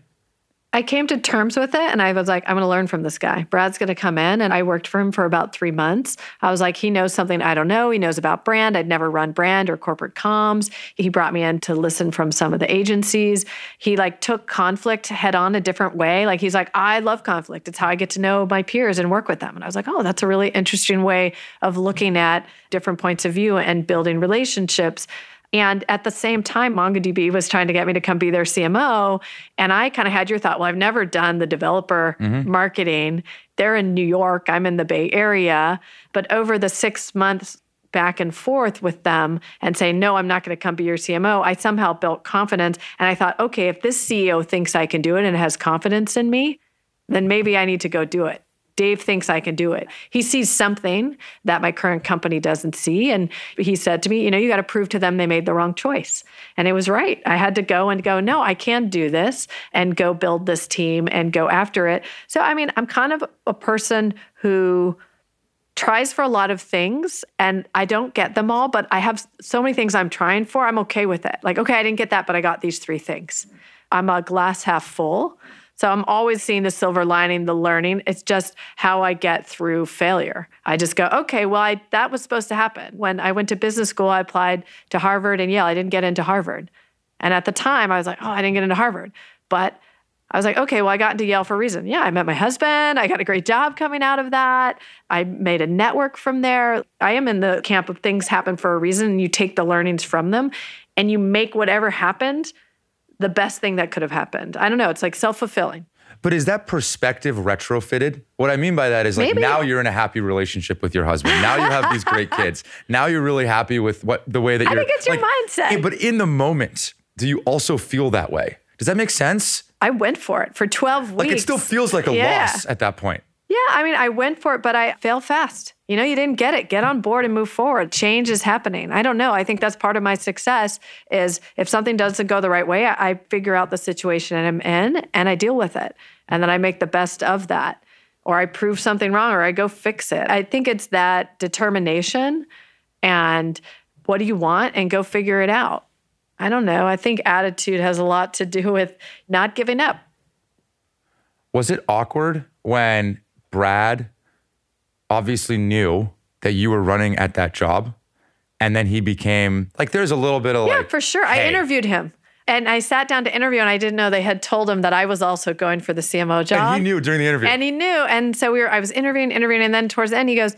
I came to terms with it and I was like, I'm going to learn from this guy. Brad's going to come in. And I worked for him for about three months. I was like, he knows something I don't know. He knows about brand. I'd never run brand or corporate comms. He brought me in to listen from some of the agencies. He like took conflict head on a different way. Like he's like, I love conflict. It's how I get to know my peers and work with them. And I was like, oh, that's a really interesting way of looking at different points of view and building relationships. And at the same time, MongoDB was trying to get me to come be their CMO. And I kind of had your thought, well, I've never done the developer mm-hmm. marketing. They're in New York, I'm in the Bay Area. But over the six months back and forth with them and saying, no, I'm not going to come be your CMO, I somehow built confidence. And I thought, okay, if this CEO thinks I can do it and has confidence in me, then maybe I need to go do it. Dave thinks I can do it. He sees something that my current company doesn't see. And he said to me, You know, you got to prove to them they made the wrong choice. And it was right. I had to go and go, No, I can do this and go build this team and go after it. So, I mean, I'm kind of a person who tries for a lot of things and I don't get them all, but I have so many things I'm trying for. I'm okay with it. Like, okay, I didn't get that, but I got these three things. I'm a glass half full. So I'm always seeing the silver lining, the learning. It's just how I get through failure. I just go, okay, well, I, that was supposed to happen. When I went to business school, I applied to Harvard and Yale. I didn't get into Harvard. And at the time, I was like, oh, I didn't get into Harvard. But I was like, okay, well, I got into Yale for a reason. Yeah, I met my husband. I got a great job coming out of that. I made a network from there. I am in the camp of things happen for a reason, and you take the learnings from them and you make whatever happened the best thing that could have happened. I don't know. It's like self fulfilling. But is that perspective retrofitted? What I mean by that is like Maybe. now you're in a happy relationship with your husband. Now you have these great kids. Now you're really happy with what the way that I you're. I think it's your like, mindset. But in the moment, do you also feel that way? Does that make sense? I went for it for 12 weeks. Like it still feels like a Yeah. loss at that point. Yeah, I mean, I went for it, but I failed fast. You know, you didn't get it. Get on board and move forward. Change is happening. I don't know. I think that's part of my success is if something doesn't go the right way, I I figure out the situation I'm in and I deal with it. And then I make the best of that. Or I prove something wrong or I go fix it. I think it's that determination and what do you want and go figure it out. I don't know. I think attitude has a lot to do with not giving up. Was it awkward when Brad obviously knew that you were running at that job and then he became like there's a little bit of like Yeah, like for sure. I interviewed him. And I sat down to interview, and I didn't know they had told him that I was also going for the CMO job. and he knew during the interview. And he knew. And so we were, I was interviewing, interviewing, and then towards the end, he goes,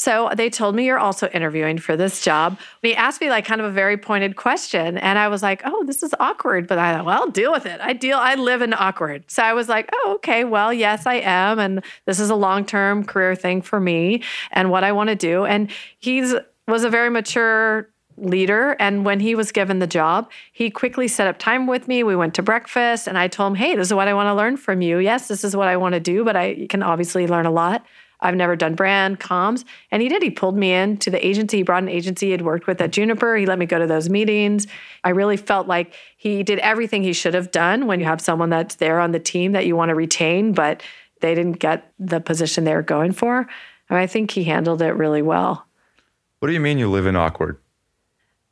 So they told me you're also interviewing for this job. And he asked me like kind of a very pointed question. And I was like, Oh, this is awkward. But I well, deal with it. I deal, I live in awkward. So I was like, Oh, okay, well, yes, I am. And this is a long-term career thing for me and what I want to do. And he's was a very mature leader. And when he was given the job, he quickly set up time with me. We went to breakfast and I told him, Hey, this is what I want to learn from you. Yes, this is what I want to do, but I can obviously learn a lot. I've never done brand comms. And he did. He pulled me into the agency. He brought an agency he had worked with at Juniper. He let me go to those meetings. I really felt like he did everything he should have done when you have someone that's there on the team that you want to retain, but they didn't get the position they were going for. And I think he handled it really well. what do you mean you live in awkward?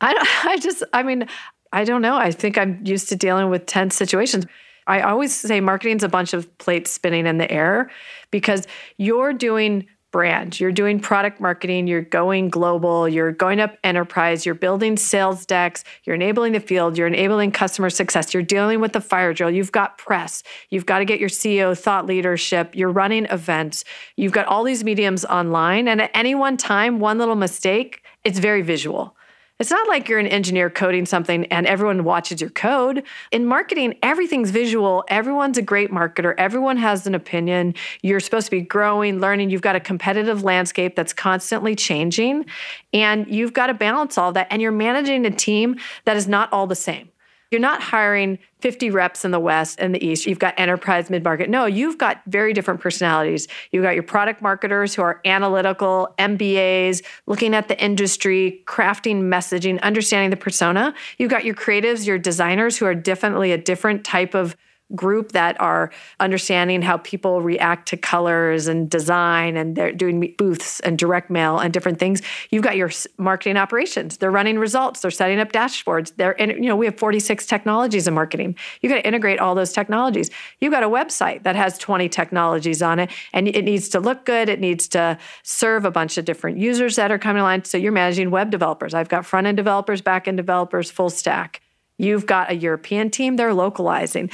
I don't, I just, I mean, I don't know. I think I'm used to dealing with tense situations. I always say marketing's a bunch of plates spinning in the air because you're doing brand, you're doing product marketing, you're going global, you're going up enterprise, you're building sales decks, you're enabling the field, you're enabling customer success, you're dealing with the fire drill, you've got press, you've got to get your CEO thought leadership, you're running events, you've got all these mediums online. And at any one time, one little mistake, it's very visual. It's not like you're an engineer coding something and everyone watches your code. In marketing, everything's visual. Everyone's a great marketer. Everyone has an opinion. You're supposed to be growing, learning. You've got a competitive landscape that's constantly changing. And you've got to balance all that. And you're managing a team that is not all the same. You're not hiring 50 reps in the West and the East. You've got enterprise, mid market. No, you've got very different personalities. You've got your product marketers who are analytical, MBAs, looking at the industry, crafting messaging, understanding the persona. You've got your creatives, your designers who are definitely a different type of group that are understanding how people react to colors and design and they're doing booths and direct mail and different things. You've got your marketing operations. They're running results. They're setting up dashboards. They're in, you know we have 46 technologies in marketing. You got to integrate all those technologies. You've got a website that has 20 technologies on it and it needs to look good. It needs to serve a bunch of different users that are coming online. So you're managing web developers. I've got front end developers back end developers full stack. You've got a European team, they're localizing.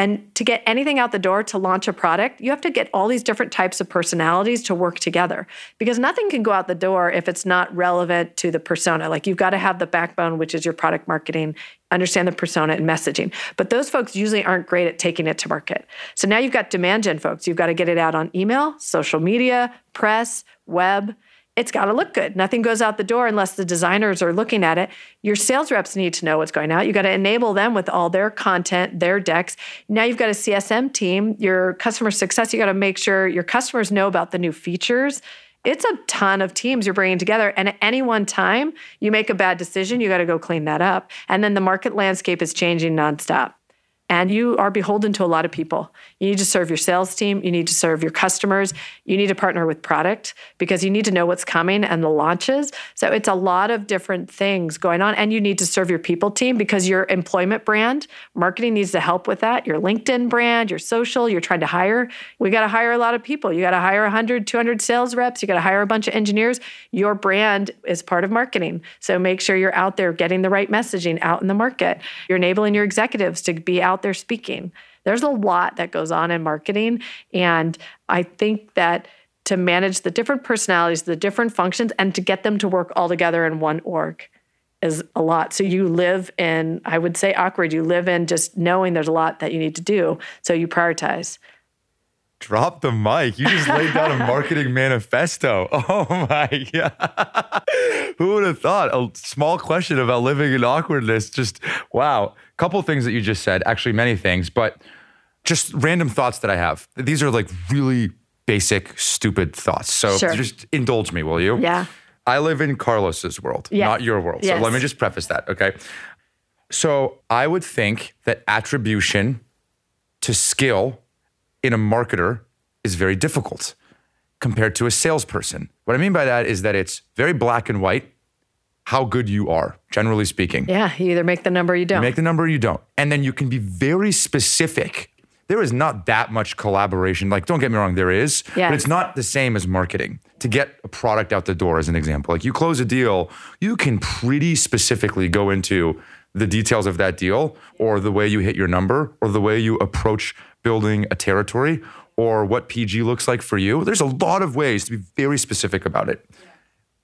And to get anything out the door to launch a product, you have to get all these different types of personalities to work together because nothing can go out the door if it's not relevant to the persona. Like you've got to have the backbone, which is your product marketing, understand the persona and messaging. But those folks usually aren't great at taking it to market. So now you've got demand gen folks. You've got to get it out on email, social media, press, web it's got to look good. Nothing goes out the door unless the designers are looking at it. Your sales reps need to know what's going out. You got to enable them with all their content, their decks. Now you've got a CSM team, your customer success. You got to make sure your customers know about the new features. It's a ton of teams you're bringing together. And at any one time, you make a bad decision, you got to go clean that up. And then the market landscape is changing nonstop. And you are beholden to a lot of people. You need to serve your sales team, you need to serve your customers, you need to partner with product because you need to know what's coming and the launches. So it's a lot of different things going on and you need to serve your people team because your employment brand, marketing needs to help with that. Your LinkedIn brand, your social, you're trying to hire. We got to hire a lot of people. You got to hire 100, 200 sales reps, you got to hire a bunch of engineers. Your brand is part of marketing. So make sure you're out there getting the right messaging out in the market. You're enabling your executives to be out there speaking. There's a lot that goes on in marketing. And I think that to manage the different personalities, the different functions, and to get them to work all together in one org is a lot. So you live in, I would say, awkward. You live in just knowing there's a lot that you need to do. So you prioritize. Drop the mic. You just laid down a marketing manifesto. Oh my God. Who would have thought? A small question about living in awkwardness. Just wow. Couple things that you just said, actually, many things, but just random thoughts that I have. These are like really basic, stupid thoughts. So Sure. just indulge me, will you? Yeah. I live in Carlos's world, Yeah. not your world. Yes. So let me just preface that, okay? So I would think that attribution to skill in a marketer is very difficult compared to a salesperson. What I mean by that is that it's very black and white how good you are, generally speaking. Yeah. You either make the number or you don't. You make the number or you don't. And then you can be very specific. There is not that much collaboration. Like, don't get me wrong, there is, but it's not the same as marketing. To get a product out the door, as an example, like you close a deal, you can pretty specifically go into the details of that deal or the way you hit your number or the way you approach building a territory or what PG looks like for you. There's a lot of ways to be very specific about it.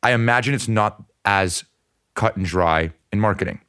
I imagine it's not as cut and dry in marketing.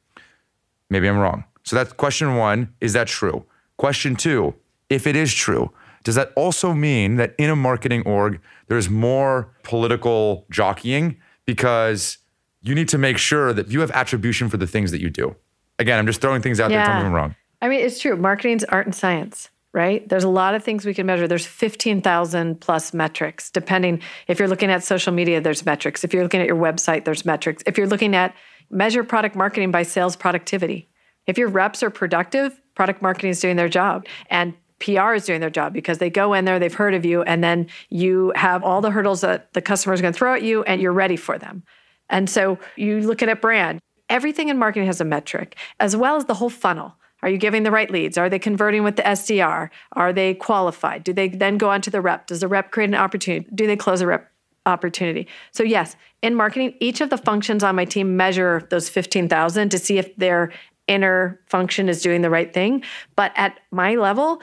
Maybe I'm wrong. So that's question one. Is that true? Question two, if it is true, does that also mean that in a marketing org, there's more political jockeying because you need to make sure that you have attribution for the things that you do? Again, I'm just throwing things out there. Tell me if I'm wrong. I mean, it's true. Marketing's art and science, right? There's a lot of things we can measure. There's 15,000 plus metrics, depending if you're looking at social media, there's metrics. If you're looking at your website, there's metrics. If you're looking at measure product marketing by sales productivity. If your reps are productive, product marketing is doing their job. And PR is doing their job because they go in there, they've heard of you, and then you have all the hurdles that the customer is going to throw at you, and you're ready for them. And so you look at brand, everything in marketing has a metric, as well as the whole funnel. Are you giving the right leads? Are they converting with the SDR? Are they qualified? Do they then go on to the rep? Does the rep create an opportunity? Do they close a rep opportunity? So, yes, in marketing, each of the functions on my team measure those 15,000 to see if their inner function is doing the right thing. But at my level,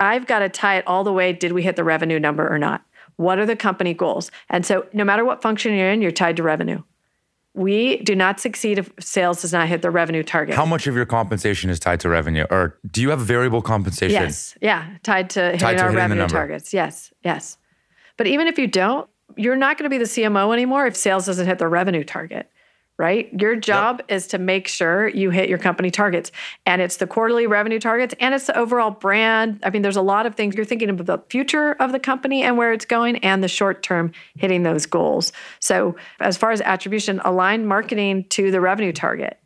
I've got to tie it all the way. Did we hit the revenue number or not? What are the company goals? And so, no matter what function you're in, you're tied to revenue. We do not succeed if sales does not hit the revenue target. How much of your compensation is tied to revenue? Or do you have variable compensation? Yes. Yeah. Tied to hitting Tied to our hitting revenue targets. Yes. Yes. But even if you don't, you're not going to be the CMO anymore if sales doesn't hit the revenue target, right? Your job is to make sure you hit your company targets. And it's the quarterly revenue targets and it's the overall brand. I mean, there's a lot of things you're thinking about the future of the company and where it's going and the short term hitting those goals. So, as far as attribution, align marketing to the revenue target.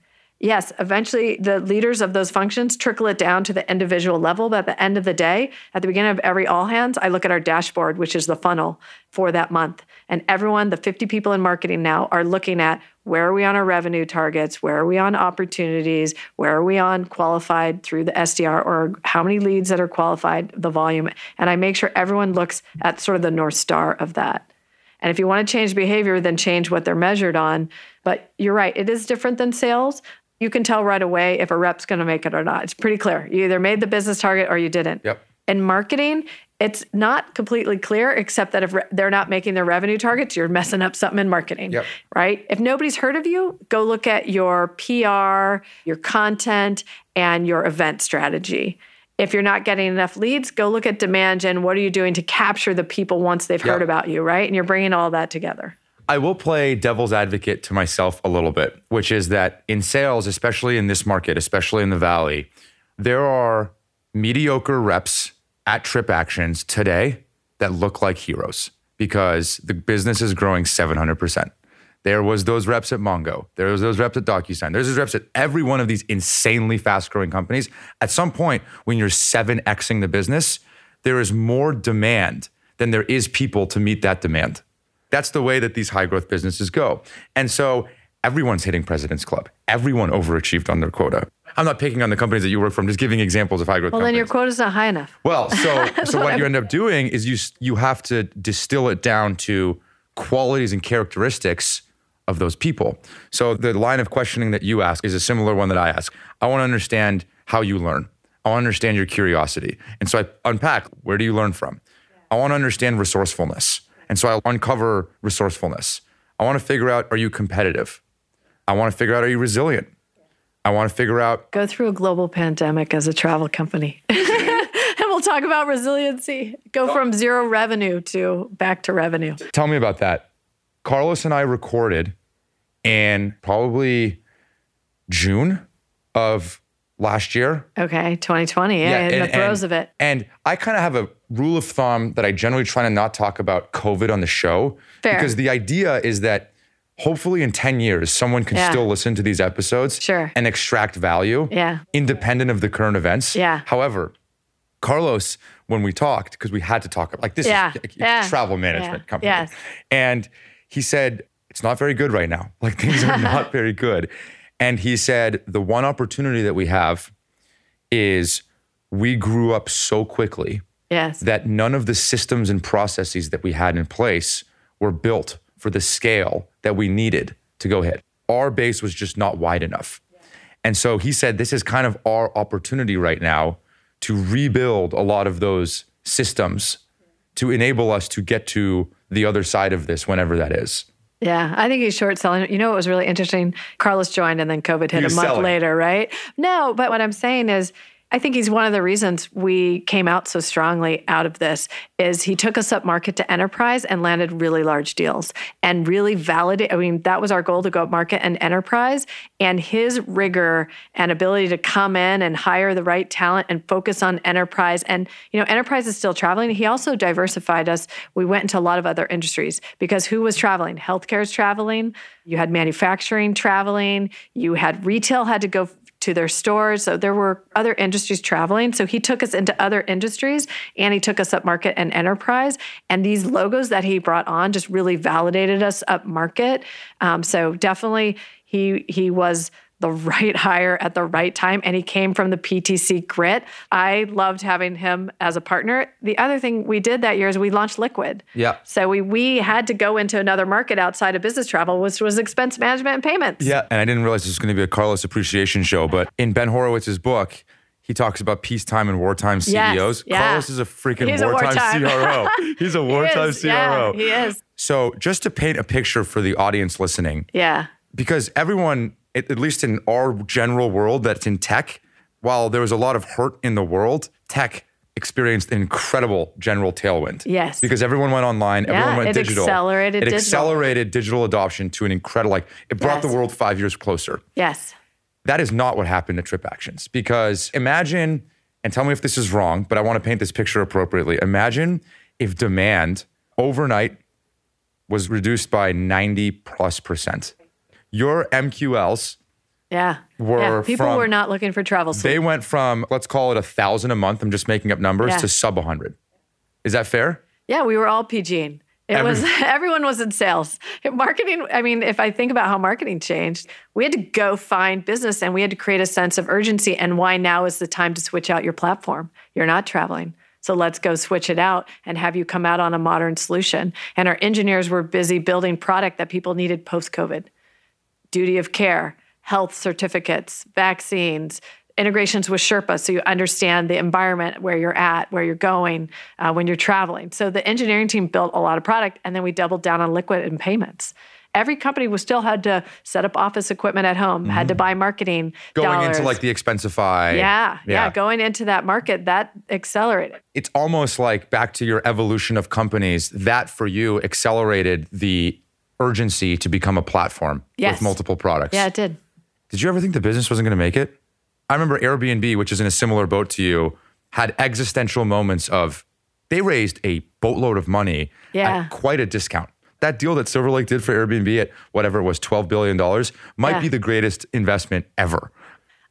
Yes, eventually the leaders of those functions trickle it down to the individual level. But at the end of the day, at the beginning of every all hands, I look at our dashboard, which is the funnel for that month. And everyone, the 50 people in marketing now, are looking at where are we on our revenue targets? Where are we on opportunities? Where are we on qualified through the SDR or how many leads that are qualified, the volume? And I make sure everyone looks at sort of the North Star of that. And if you want to change behavior, then change what they're measured on. But you're right, it is different than sales. You can tell right away if a rep's going to make it or not. It's pretty clear. You either made the business target or you didn't. Yep. In marketing, it's not completely clear, except that if re- they're not making their revenue targets, you're messing up something in marketing. Yep. Right? If nobody's heard of you, go look at your PR, your content, and your event strategy. If you're not getting enough leads, go look at demand gen. What are you doing to capture the people once they've heard about you, right? And you're bringing all that together. I will play devil's advocate to myself a little bit, which is that in sales, especially in this market, especially in the Valley, there are mediocre reps at Trip Actions today that look like heroes because the business is growing 700%. There was those reps at Mongo. There was those reps at DocuSign. There's those reps at every one of these insanely fast-growing companies. At some point, when you're 7xing the business, there is more demand than there is people to meet that demand. That's the way that these high growth businesses go. And so everyone's hitting President's Club. Everyone overachieved on their quota. I'm not picking on the companies that you work from, just giving examples of high growth Well, companies. then your quota's not high enough. Well, so so what you end up doing is you you have to distill it down to qualities and characteristics of those people. So the line of questioning that you ask is a similar one that I ask. I want to understand how you learn. I want to understand your curiosity. And so I unpack where do you learn from? I want to understand resourcefulness. And so I uncover resourcefulness. I want to figure out are you competitive? I want to figure out are you resilient? I want to figure out Go through a global pandemic as a travel company. and we'll talk about resiliency. Go from zero revenue to back to revenue. Tell me about that. Carlos and I recorded in probably June of last year. Okay, 2020. Yeah, in the throes and, of it. And I kind of have a rule of thumb that I generally try to not talk about COVID on the show Fair. because the idea is that hopefully in 10 years someone can Yeah. still listen to these episodes Sure. and extract value Yeah. independent of the current events. Yeah. However, Carlos, when we talked, because we had to talk like this Yeah. is a Yeah. travel management company. Yes. And he said, it's not very good right now. Like things are not very good. And he said, the one opportunity that we have is we grew up so quickly Yes. that none of the systems and processes that we had in place were built for the scale that we needed to go hit. Our base was just not wide enough. And so he said, this is kind of our opportunity right now to rebuild a lot of those systems to enable us to get to the other side of this, whenever that is. Yeah, I think he's short selling. You know what was really interesting? Carlos joined and then COVID hit a month selling. later, right? No, but what I'm saying is I think he's one of the reasons we came out so strongly out of this is he took us up market to enterprise and landed really large deals and really validate I mean that was our goal to go up market and enterprise. And his rigor and ability to come in and hire the right talent and focus on enterprise and you know enterprise is still traveling. He also diversified us. We went into a lot of other industries because who was traveling? Healthcare is traveling. You had manufacturing traveling. You had retail had to go to their stores. So there were other industries traveling. So he took us into other industries and he took us up market and enterprise. And these logos that he brought on just really validated us up market. Um, so definitely he he was the right hire at the right time and he came from the PTC grit. I loved having him as a partner. The other thing we did that year is we launched Liquid. Yeah. So we we had to go into another market outside of business travel, which was expense management and payments. Yeah. And I didn't realize this was going to be a Carlos appreciation show, but in Ben Horowitz's book, he talks about peacetime and wartime Yes, CEOs. yeah. Carlos is a freaking He's a wartime, wartime. CRO. He's a He wartime is, CRO. Yeah, he is. So, just to paint a picture for the audience listening, Yeah. because everyone, at, at least in our general world that's in tech, while there was a lot of hurt in the world, tech experienced an incredible general tailwind. Yes. Because everyone went online, everyone Yeah, went it digital. accelerated it digital. accelerated digital adoption to an incredible, like, it brought Yes. the world five years closer. Yes. That is not what happened to Trip Actions. Because imagine, and tell me if this is wrong, but I want to paint this picture appropriately. Imagine if demand overnight was reduced by 90 plus percent. Your MQLs, Yeah. Were yeah. People from- were not looking for travel. they went from, let's call it a thousand a month, I'm just making up numbers, Yeah. to sub a 100. Is that fair? yeah, we were all PGing. It Every- was everyone was in sales. Marketing, I mean, if I think about how marketing changed, we had to go find business and we had to create a sense of urgency and why now is the time to switch out your platform. You're not traveling. So let's go switch it out and have you come out on a modern solution. And our engineers were busy building product that people needed post COVID. Duty of care, health certificates, vaccines, integrations with Sherpa so you understand the environment where you're at, where you're going uh, when you're traveling. So the engineering team built a lot of product and then we doubled down on liquid and payments. Every company was still had to set up office equipment at home, had to buy marketing Mm-hmm. Going dollars. into like the Expensify. yeah, yeah, going into that market that accelerated. it's almost like back to your evolution of companies that for you accelerated the urgency to become a platform Yes. with multiple products. Yeah, it did. Did you ever think the business wasn't going to make it? I remember Airbnb, which is in a similar boat to you, had existential moments of they raised a boatload of money Yeah. at quite a discount. that deal that Silver Lake did for Airbnb at whatever it was, $12 billion, might Yeah. be the greatest investment ever.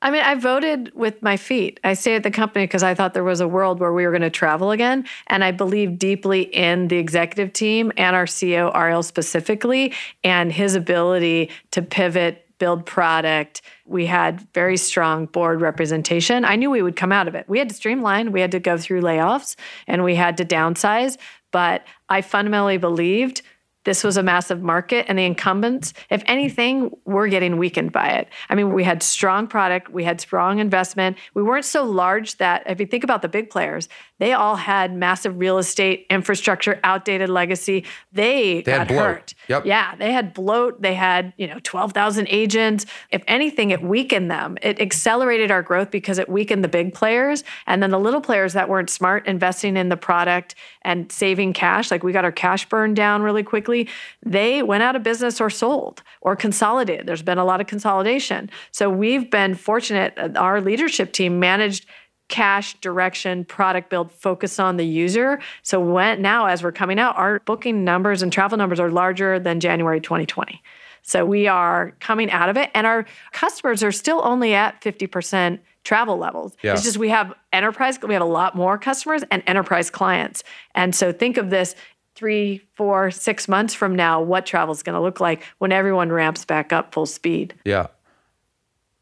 I mean, I voted with my feet. I stayed at the company because I thought there was a world where we were going to travel again. And I believe deeply in the executive team and our CEO, Ariel specifically, and his ability to pivot, build product. We had very strong board representation. I knew we would come out of it. We had to streamline, we had to go through layoffs, and we had to downsize. But I fundamentally believed this was a massive market and the incumbents if anything we're getting weakened by it. I mean we had strong product we had strong investment. We weren't so large that if you think about the big players they all had massive real estate infrastructure outdated legacy. They, They had got bloat. hurt. Yep. yeah they had bloat. They had you know 12000 agents. If anything it weakened them. It accelerated our growth because it weakened the big players. And then the little players that weren't smart investing in the product and saving cash like we got our cash burn down really quickly they went out of business or sold or consolidated. There's been a lot of consolidation. So we've been fortunate. Our leadership team managed cash direction product build focus on the user. So when now as we're coming out our booking numbers and travel numbers are larger than january 2020 so we are coming out of it and our customers are still only at 50% travel levels. Yeah. it's just we have enterprise we have a lot more customers and enterprise clients. And so think of this three four six months from now what travel is going to look like when everyone ramps back up full speed. Yeah.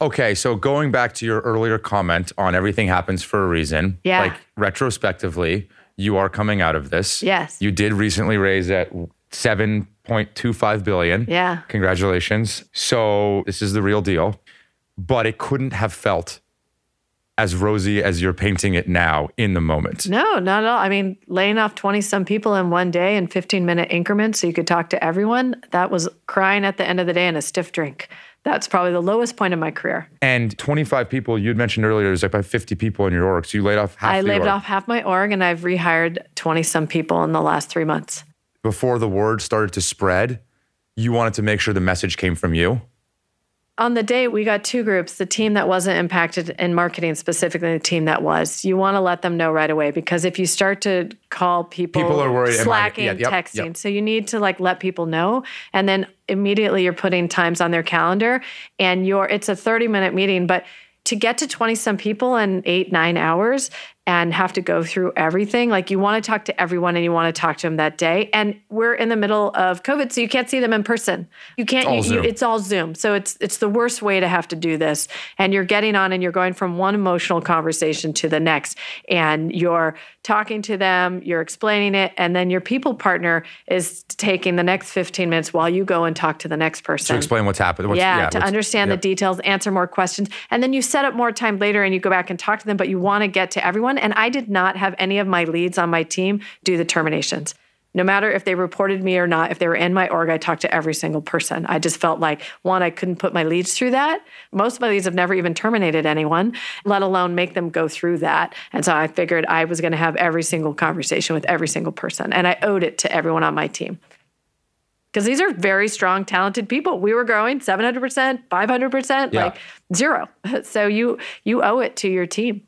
Okay, so going back to your earlier comment on everything happens for a reason. Yeah. Like retrospectively, you are coming out of this. Yes. You did recently raise at 7.25 billion. Yeah. Congratulations. So this is the real deal. But it couldn't have felt as rosy as you're painting it now in the moment. No, not at all. I mean, laying off 20 some people in one day in 15 minute increments so you could talk to everyone, that was crying at the end of the day in a stiff drink. That's probably the lowest point of my career. And 25 people, you'd mentioned earlier, there's like about 50 people in your org. So you laid off half I laid org. off half my org and I've rehired 20 some people in the last three months. Before the word started to spread, you wanted to make sure the message came from you. On the day, we got two groups the team that wasn't impacted in marketing, specifically the team that was. You want to let them know right away because if you start to call people, People are worried, slacking, yeah, yep, texting. yep. So you need to like let people know. And then immediately you're putting times on their calendar and you're, it's a 30 minute meeting, but to get to 20 some people in eight, nine hours and have to go through everything, like you want to talk to everyone and you want to talk to them that day. And we're in the middle of COVID, so you can't see them in person. You can't, all you, you, it's all Zoom. So it's it's the worst way to have to do this. And you're getting on and you're going from one emotional conversation to the next. And you're talking to them, you're explaining it, and then your people partner is taking the next 15 minutes while you go and talk to the next person. To explain what's happened. What's, yeah, to understand yep. the details, answer more questions. And then you set up more time later and you go back and talk to them, but you want to get to everyone. And I did not have any of my leads on my team do the terminations. No matter if they reported me or not, if they were in my org, I talked to every single person. I just felt like, one, I couldn't put my leads through that. Most of my leads have never even terminated anyone, let alone make them go through that. And so I figured I was going to have every single conversation with every single person. And I owed it to everyone on my team because these are very strong, talented people. We were growing 700%, 500%, Yeah. like zero. So you you owe it to your team.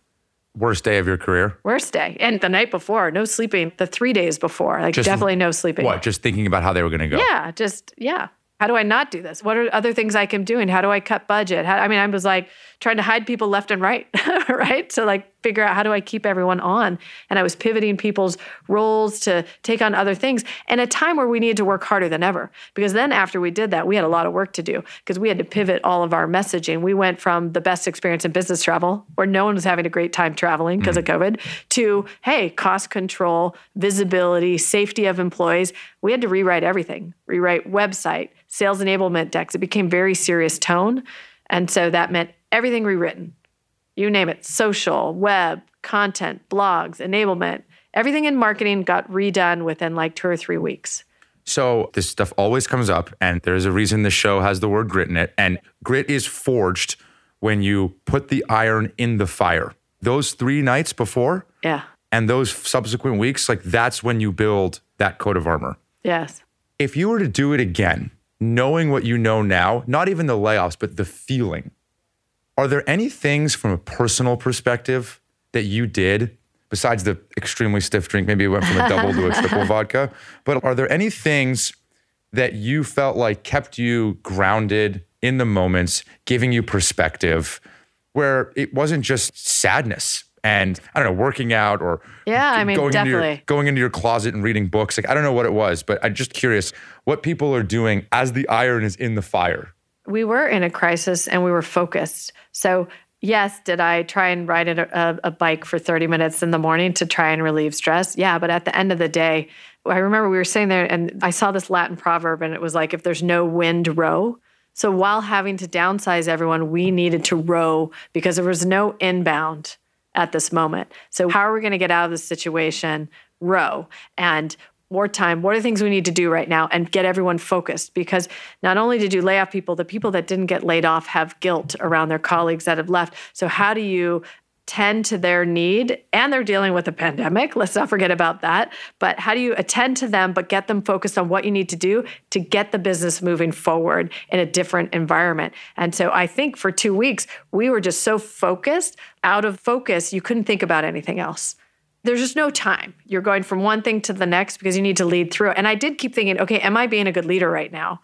Worst day of your career. Worst day. And the night before, no sleeping. The three days before, like Just- definitely no sleeping. What? Just thinking about how they were going to go. Yeah, just yeah. How do I not do this? What are other things I can do? And how do I cut budget? How, I mean, I was like trying to hide people left and right, right? So like figure out how do I keep everyone on? And I was pivoting people's roles to take on other things in a time where we needed to work harder than ever. Because then after we did that, we had a lot of work to do because we had to pivot all of our messaging. We went from the best experience in business travel, where no one was having a great time traveling because of mm-hmm. COVID, to hey, cost control, visibility, safety of employees. We had to rewrite everything, rewrite website, sales enablement decks. It became very serious tone. And so that meant everything rewritten. You name it social, web, content, blogs, enablement. Everything in marketing got redone within like two or three weeks. So this stuff always comes up, and there's a reason the show has the word grit in it. And grit is forged when you put the iron in the fire. Those three nights before Yeah. and those subsequent weeks, like that's when you build that coat of armor. Yes. If you were to do it again, knowing what you know now, not even the layoffs, but the feeling, are there any things from a personal perspective that you did besides the extremely stiff drink? Maybe it went from a double to a triple vodka, but are there any things that you felt like kept you grounded in the moments, giving you perspective, where it wasn't just sadness and I don't know, working out or yeah, I mean, going definitely into your, going into your closet and reading books. Like I don't know what it was, but I'm just curious what people are doing as the iron is in the fire. We were in a crisis and we were focused. So yes, did I try and ride a, uh, a, bike for 30 minutes in the morning to try and relieve stress? Yeah, but at the end of the day, I remember we were sitting there and I saw this Latin proverb and it was like, if there's no wind, row. So while having to downsize everyone, we needed to row because there was no inbound at this moment. So, how are we going to get out of this situation? Row. And more time. What are the things we need to do right now and get everyone focused? Because not only did you lay off people, the people that didn't get laid off have guilt around their colleagues that have left. So, how do you tend to their need and they're dealing with a pandemic let's not forget about that but how do you attend to them but get them focused on what you need to do to get the business moving forward in a different environment and so i think for 2 weeks we were just so focused out of focus you couldn't think about anything else there's just no time. You're going from one thing to the next because you need to lead through and i did keep thinking okay am i being a good leader right now?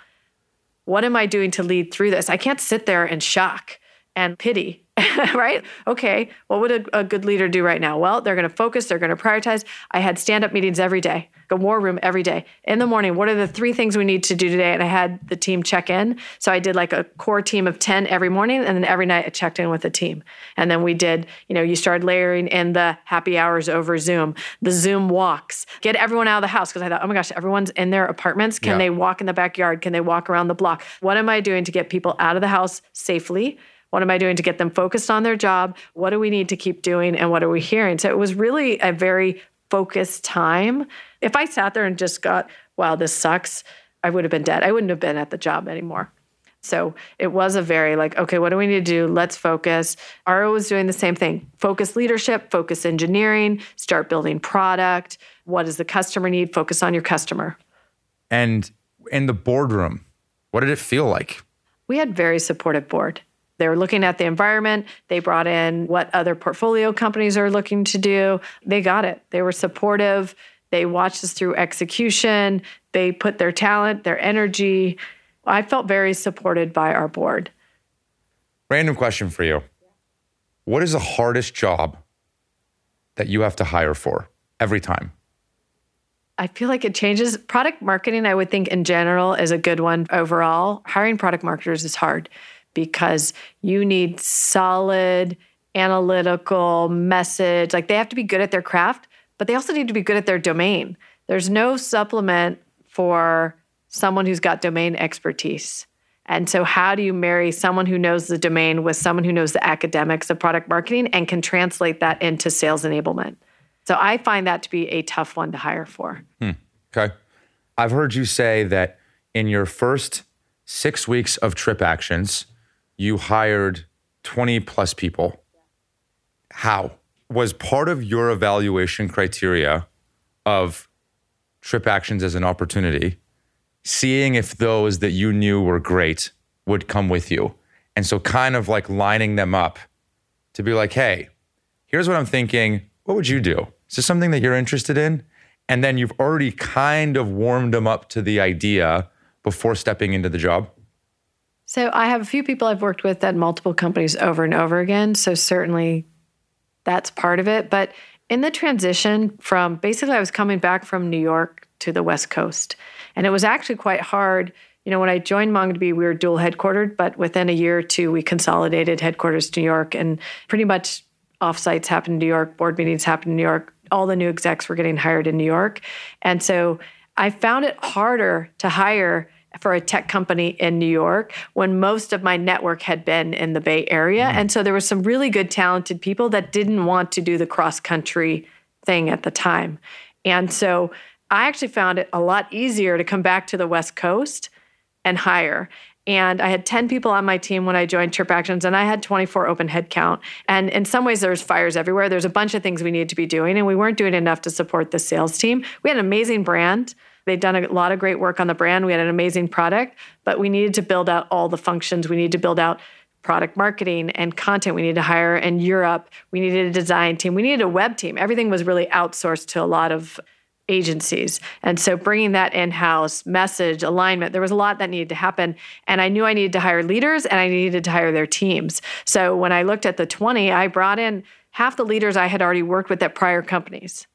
What am i doing to lead through this? I can't sit there and shock and pity right? Okay, what would a, a, good leader do right now? Well, they're going to focus, they're going to prioritize. I had stand up meetings every day, a war room every day. In the morning, what are the three things we need to do today? And I had the team check in. So I did like a core team of 10 every morning. And then every night I checked in with the team. And then we did, you know, you started layering in the happy hours over Zoom, the Zoom walks, get everyone out of the house. Cause I thought, oh my gosh, everyone's in their apartments. Can yeah. they walk in the backyard? Can they walk around the block? What am I doing to get people out of the house safely? What am I doing to get them focused on their job? What do we need to keep doing? And what are we hearing? So it was really a very focused time. If I sat there and just got, wow, this sucks, I would have been dead. I wouldn't have been at the job anymore. So it was a very like, okay, what do we need to do? Let's focus. Ara was doing the same thing focus leadership, focus engineering, start building product. What does the customer need? Focus on your customer. And in the boardroom, what did it feel like? We had very supportive board. They were looking at the environment. They brought in what other portfolio companies are looking to do. They got it. They were supportive. They watched us through execution. They put their talent, their energy. I felt very supported by our board. Random question for you What is the hardest job that you have to hire for every time? I feel like it changes. Product marketing, I would think in general, is a good one overall. Hiring product marketers is hard because you need solid analytical message. Like they have to be good at their craft, but they also need to be good at their domain. There's no supplement for someone who's got domain expertise. And so, how do you marry someone who knows the domain with someone who knows the academics of product marketing and can translate that into sales enablement? So, I find that to be a tough one to hire for. Hmm. Okay. I've heard you say that in your first six weeks of TripActions, you hired 20 plus people. How? Was part of your evaluation criteria of trip actions as an opportunity, seeing if those that you knew were great would come with you. And so, kind of like lining them up to be like, hey, here's what I'm thinking. What would you do? Is this something that you're interested in? And then you've already kind of warmed them up to the idea before stepping into the job. So I have a few people I've worked with at multiple companies over and over again. So certainly that's part of it. But in the transition from basically, I was coming back from New York to the West Coast. And it was actually quite hard. You know, when I joined MongoDB, we were dual headquartered, but within a year or two, we consolidated headquarters to New York and pretty much offsites happened in New York, board meetings happened in New York. All the new execs were getting hired in New York. And so I found it harder to hire for a tech company in New York when most of my network had been in the Bay Area. Mm. And so there were some really good, talented people that didn't want to do the cross country thing at the time. And so I actually found it a lot easier to come back to the West Coast and hire. And I had 10 people on my team when I joined TripActions, and I had 24 open headcount. And in some ways, there's fires everywhere. There's a bunch of things we needed to be doing, and we weren't doing enough to support the sales team. We had an amazing brand. They'd done a lot of great work on the brand. We had an amazing product, but we needed to build out all the functions. We needed to build out product marketing and content we needed to hire in Europe. We needed a design team. We needed a web team. Everything was really outsourced to a lot of agencies. And so bringing that in house, message, alignment, there was a lot that needed to happen. And I knew I needed to hire leaders and I needed to hire their teams. So when I looked at the 20, I brought in half the leaders I had already worked with at prior companies.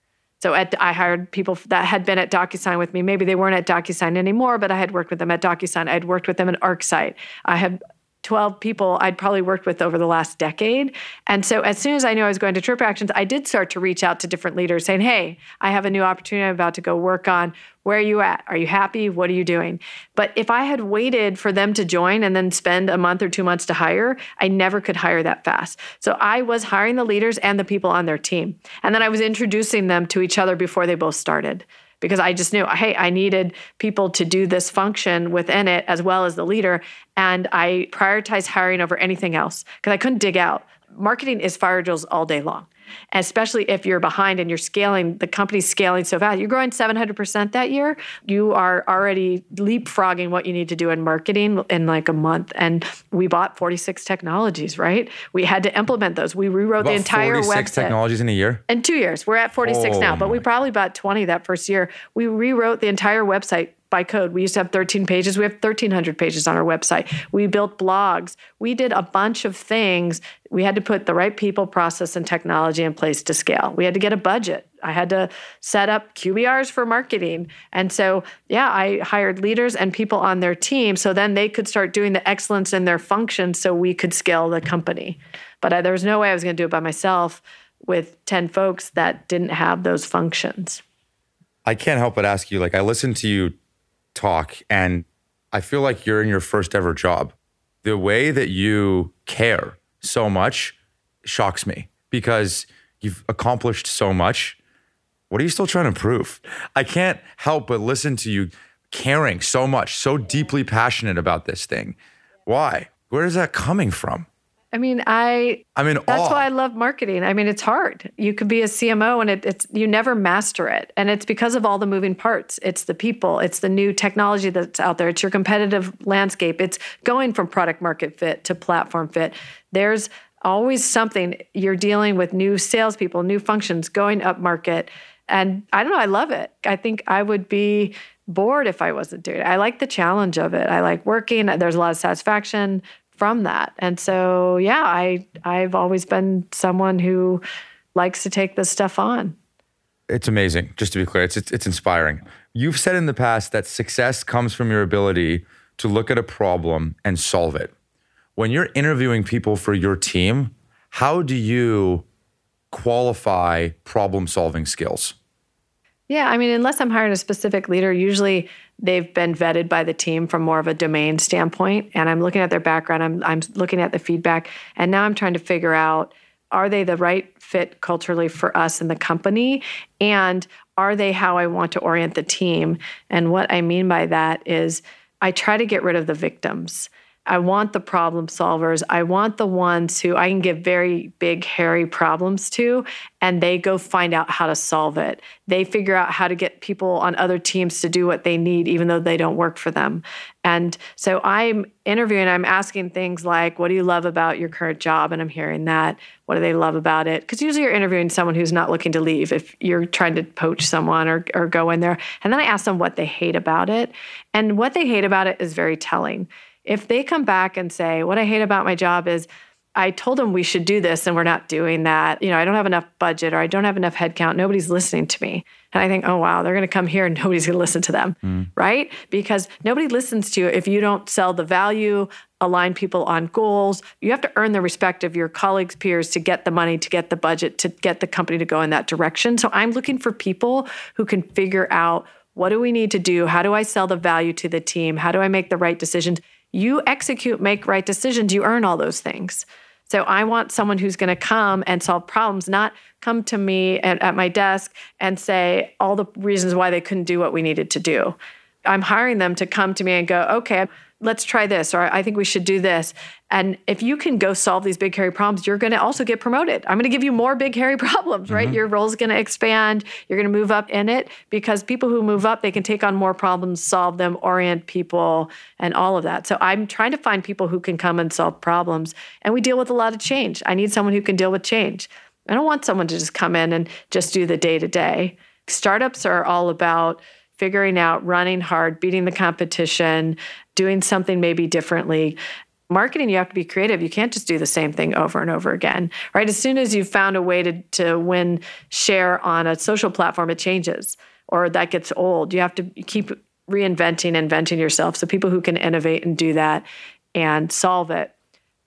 So at, I hired people that had been at DocuSign with me. Maybe they weren't at DocuSign anymore, but I had worked with them at DocuSign. I had worked with them at ArcSight. I had 12 people I'd probably worked with over the last decade. And so as soon as I knew I was going to Trip Actions, I did start to reach out to different leaders saying, hey, I have a new opportunity I'm about to go work on. Where are you at? Are you happy? What are you doing? But if I had waited for them to join and then spend a month or two months to hire, I never could hire that fast. So I was hiring the leaders and the people on their team. And then I was introducing them to each other before they both started because I just knew, hey, I needed people to do this function within it as well as the leader. And I prioritized hiring over anything else because I couldn't dig out. Marketing is fire drills all day long especially if you're behind and you're scaling, the company's scaling so fast. You're growing 700% that year. You are already leapfrogging what you need to do in marketing in like a month. And we bought 46 technologies, right? We had to implement those. We rewrote the entire 46 website. technologies in a year? In two years. We're at 46 oh now, but we oh probably bought 20 that first year. We rewrote the entire website by code. We used to have 13 pages. We have 1,300 pages on our website. We built blogs. We did a bunch of things. We had to put the right people, process, and technology in place to scale. We had to get a budget. I had to set up QBRs for marketing. And so, yeah, I hired leaders and people on their team so then they could start doing the excellence in their function so we could scale the company. But I, there was no way I was going to do it by myself with 10 folks that didn't have those functions. I can't help but ask you like, I listened to you talk and I feel like you're in your first ever job. The way that you care so much shocks me because you've accomplished so much. What are you still trying to prove? I can't help but listen to you caring so much, so deeply passionate about this thing. Why? Where is that coming from? I mean, I. I mean, all. that's awe. why I love marketing. I mean, it's hard. You could be a CMO, and it, it's you never master it, and it's because of all the moving parts. It's the people. It's the new technology that's out there. It's your competitive landscape. It's going from product market fit to platform fit. There's always something. You're dealing with new salespeople, new functions, going up market, and I don't know. I love it. I think I would be bored if I wasn't doing it. I like the challenge of it. I like working. There's a lot of satisfaction from that. And so, yeah, I I've always been someone who likes to take this stuff on. It's amazing. Just to be clear, it's, it's, it's inspiring. You've said in the past that success comes from your ability to look at a problem and solve it. When you're interviewing people for your team, how do you qualify problem solving skills? Yeah, I mean, unless I'm hiring a specific leader, usually they've been vetted by the team from more of a domain standpoint. And I'm looking at their background, I'm, I'm looking at the feedback, and now I'm trying to figure out are they the right fit culturally for us in the company? And are they how I want to orient the team? And what I mean by that is I try to get rid of the victims. I want the problem solvers. I want the ones who I can give very big, hairy problems to, and they go find out how to solve it. They figure out how to get people on other teams to do what they need, even though they don't work for them. And so I'm interviewing, I'm asking things like, What do you love about your current job? And I'm hearing that. What do they love about it? Because usually you're interviewing someone who's not looking to leave if you're trying to poach someone or, or go in there. And then I ask them what they hate about it. And what they hate about it is very telling if they come back and say, What I hate about my job is I told them we should do this and we're not doing that. You know, I don't have enough budget or I don't have enough headcount. Nobody's listening to me. And I think, oh, wow, they're going to come here and nobody's going to listen to them, mm. right? Because nobody listens to you if you don't sell the value, align people on goals. You have to earn the respect of your colleagues, peers to get the money, to get the budget, to get the company to go in that direction. So I'm looking for people who can figure out what do we need to do? How do I sell the value to the team? How do I make the right decisions? You execute, make right decisions, you earn all those things. So I want someone who's going to come and solve problems, not come to me at, at, my desk and say all the reasons why they couldn't do what we needed to do. I'm hiring them to come to me and go, okay, let's try this, or I think we should do this. And if you can go solve these big, hairy problems, you're going to also get promoted. I'm going to give you more big, hairy problems, right? Mm-hmm. Your role's going to expand. You're going to move up in it because people who move up, they can take on more problems, solve them, orient people, and all of that. So I'm trying to find people who can come and solve problems. And we deal with a lot of change. I need someone who can deal with change. I don't want someone to just come in and just do the day to day Startups are all about figuring out, running hard, beating the competition, doing something maybe differently. Marketing, you have to be creative. You can't just do the same thing over and over again, right? As soon as you've found a way to, to win share on a social platform, it changes or that gets old. You have to keep reinventing, inventing yourself. So people who can innovate and do that and solve it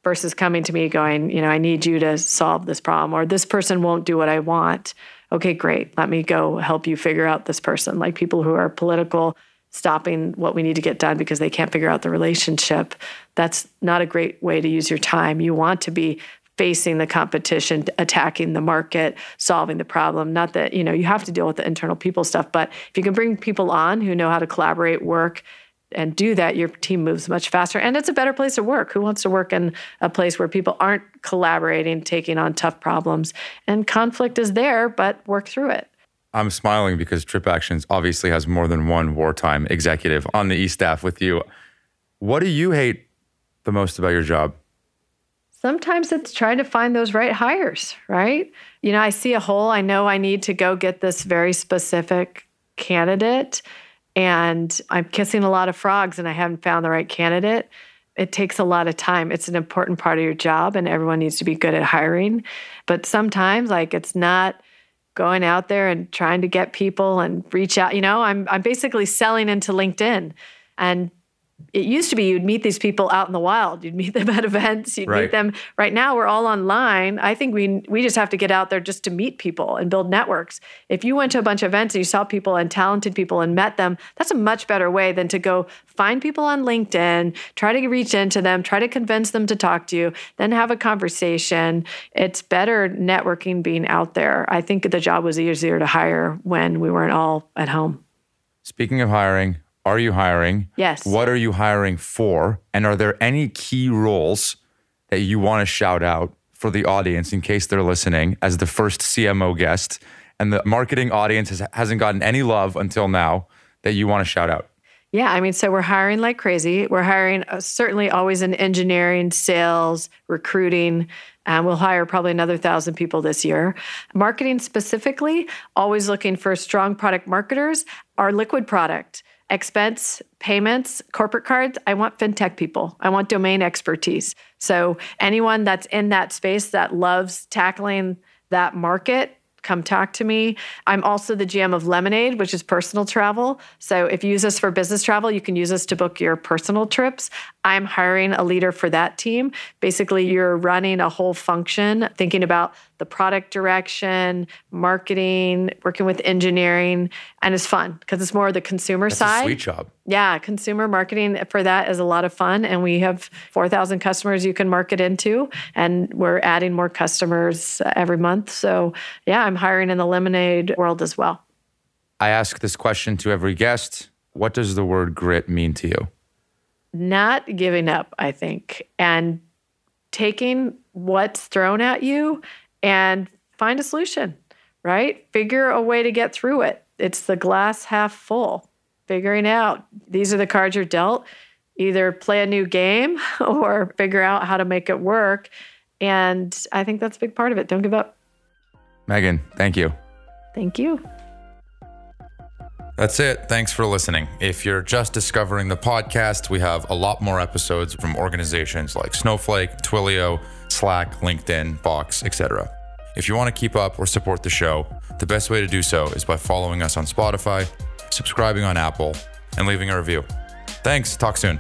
versus coming to me going, you know, I need you to solve this problem or this person won't do what I want. Okay, great. Let me go help you figure out this person. Like people who are political, stopping what we need to get done because they can't figure out the relationship. That's not a great way to use your time. You want to be facing the competition, attacking the market, solving the problem. Not that, you know, you have to deal with the internal people stuff, but if you can bring people on who know how to collaborate, work, and do that, your team moves much faster. And it's a better place to work. Who wants to work in a place where people aren't collaborating, taking on tough problems? And conflict is there, but work through it. I'm smiling because Trip Actions obviously has more than one wartime executive on the e staff with you. What do you hate the most about your job? sometimes it's trying to find those right hires, right? You know, I see a hole, I know I need to go get this very specific candidate, and I'm kissing a lot of frogs and I haven't found the right candidate. It takes a lot of time. It's an important part of your job, and everyone needs to be good at hiring. But sometimes, like, it's not going out there and trying to get people and reach out. You know, I'm I'm basically selling into LinkedIn and it used to be you'd meet these people out in the wild. You'd meet them at events. You'd right. meet them. Right now, we're all online. I think we we just have to get out there just to meet people and build networks. If you went to a bunch of events and you saw people and talented people and met them, that's a much better way than to go find people on LinkedIn, try to reach into them, try to convince them to talk to you, then have a conversation. It's better networking being out there. I think the job was easier to hire when we weren't all at home. Speaking of hiring, are you hiring? Yes. What are you hiring for? And are there any key roles that you want to shout out for the audience in case they're listening as the first CMO guest and the marketing audience has, hasn't gotten any love until now that you want to shout out? Yeah, I mean, so we're hiring like crazy. We're hiring uh, certainly always in engineering, sales, recruiting. And we'll hire probably another thousand people this year. Marketing specifically, always looking for strong product marketers. Our liquid product expense payments, corporate cards, I want fintech people. I want domain expertise. So anyone that's in that space that loves tackling that market come talk to me. I'm also the GM of Lemonade, which is personal travel. So if you use us for business travel, you can use us to book your personal trips. I'm hiring a leader for that team. Basically, you're running a whole function, thinking about the product direction, marketing, working with engineering, and it's fun because it's more the consumer That's side. sweet job. Yeah, consumer marketing for that is a lot of fun, and we have 4,000 customers you can market into, and we're adding more customers every month. So yeah, I'm hiring in the lemonade world as well. I ask this question to every guest. What does the word grit mean to you? Not giving up, I think, and taking what's thrown at you and find a solution, right? Figure a way to get through it. It's the glass half full. Figuring out these are the cards you're dealt. Either play a new game or figure out how to make it work. And I think that's a big part of it. Don't give up. Meagen, thank you. Thank you. That's it. Thanks for listening. If you're just discovering the podcast, we have a lot more episodes from organizations like Snowflake, Twilio, Slack, LinkedIn, Box, etc. If you want to keep up or support the show, the best way to do so is by following us on Spotify, subscribing on Apple, and leaving a review. Thanks. Talk soon.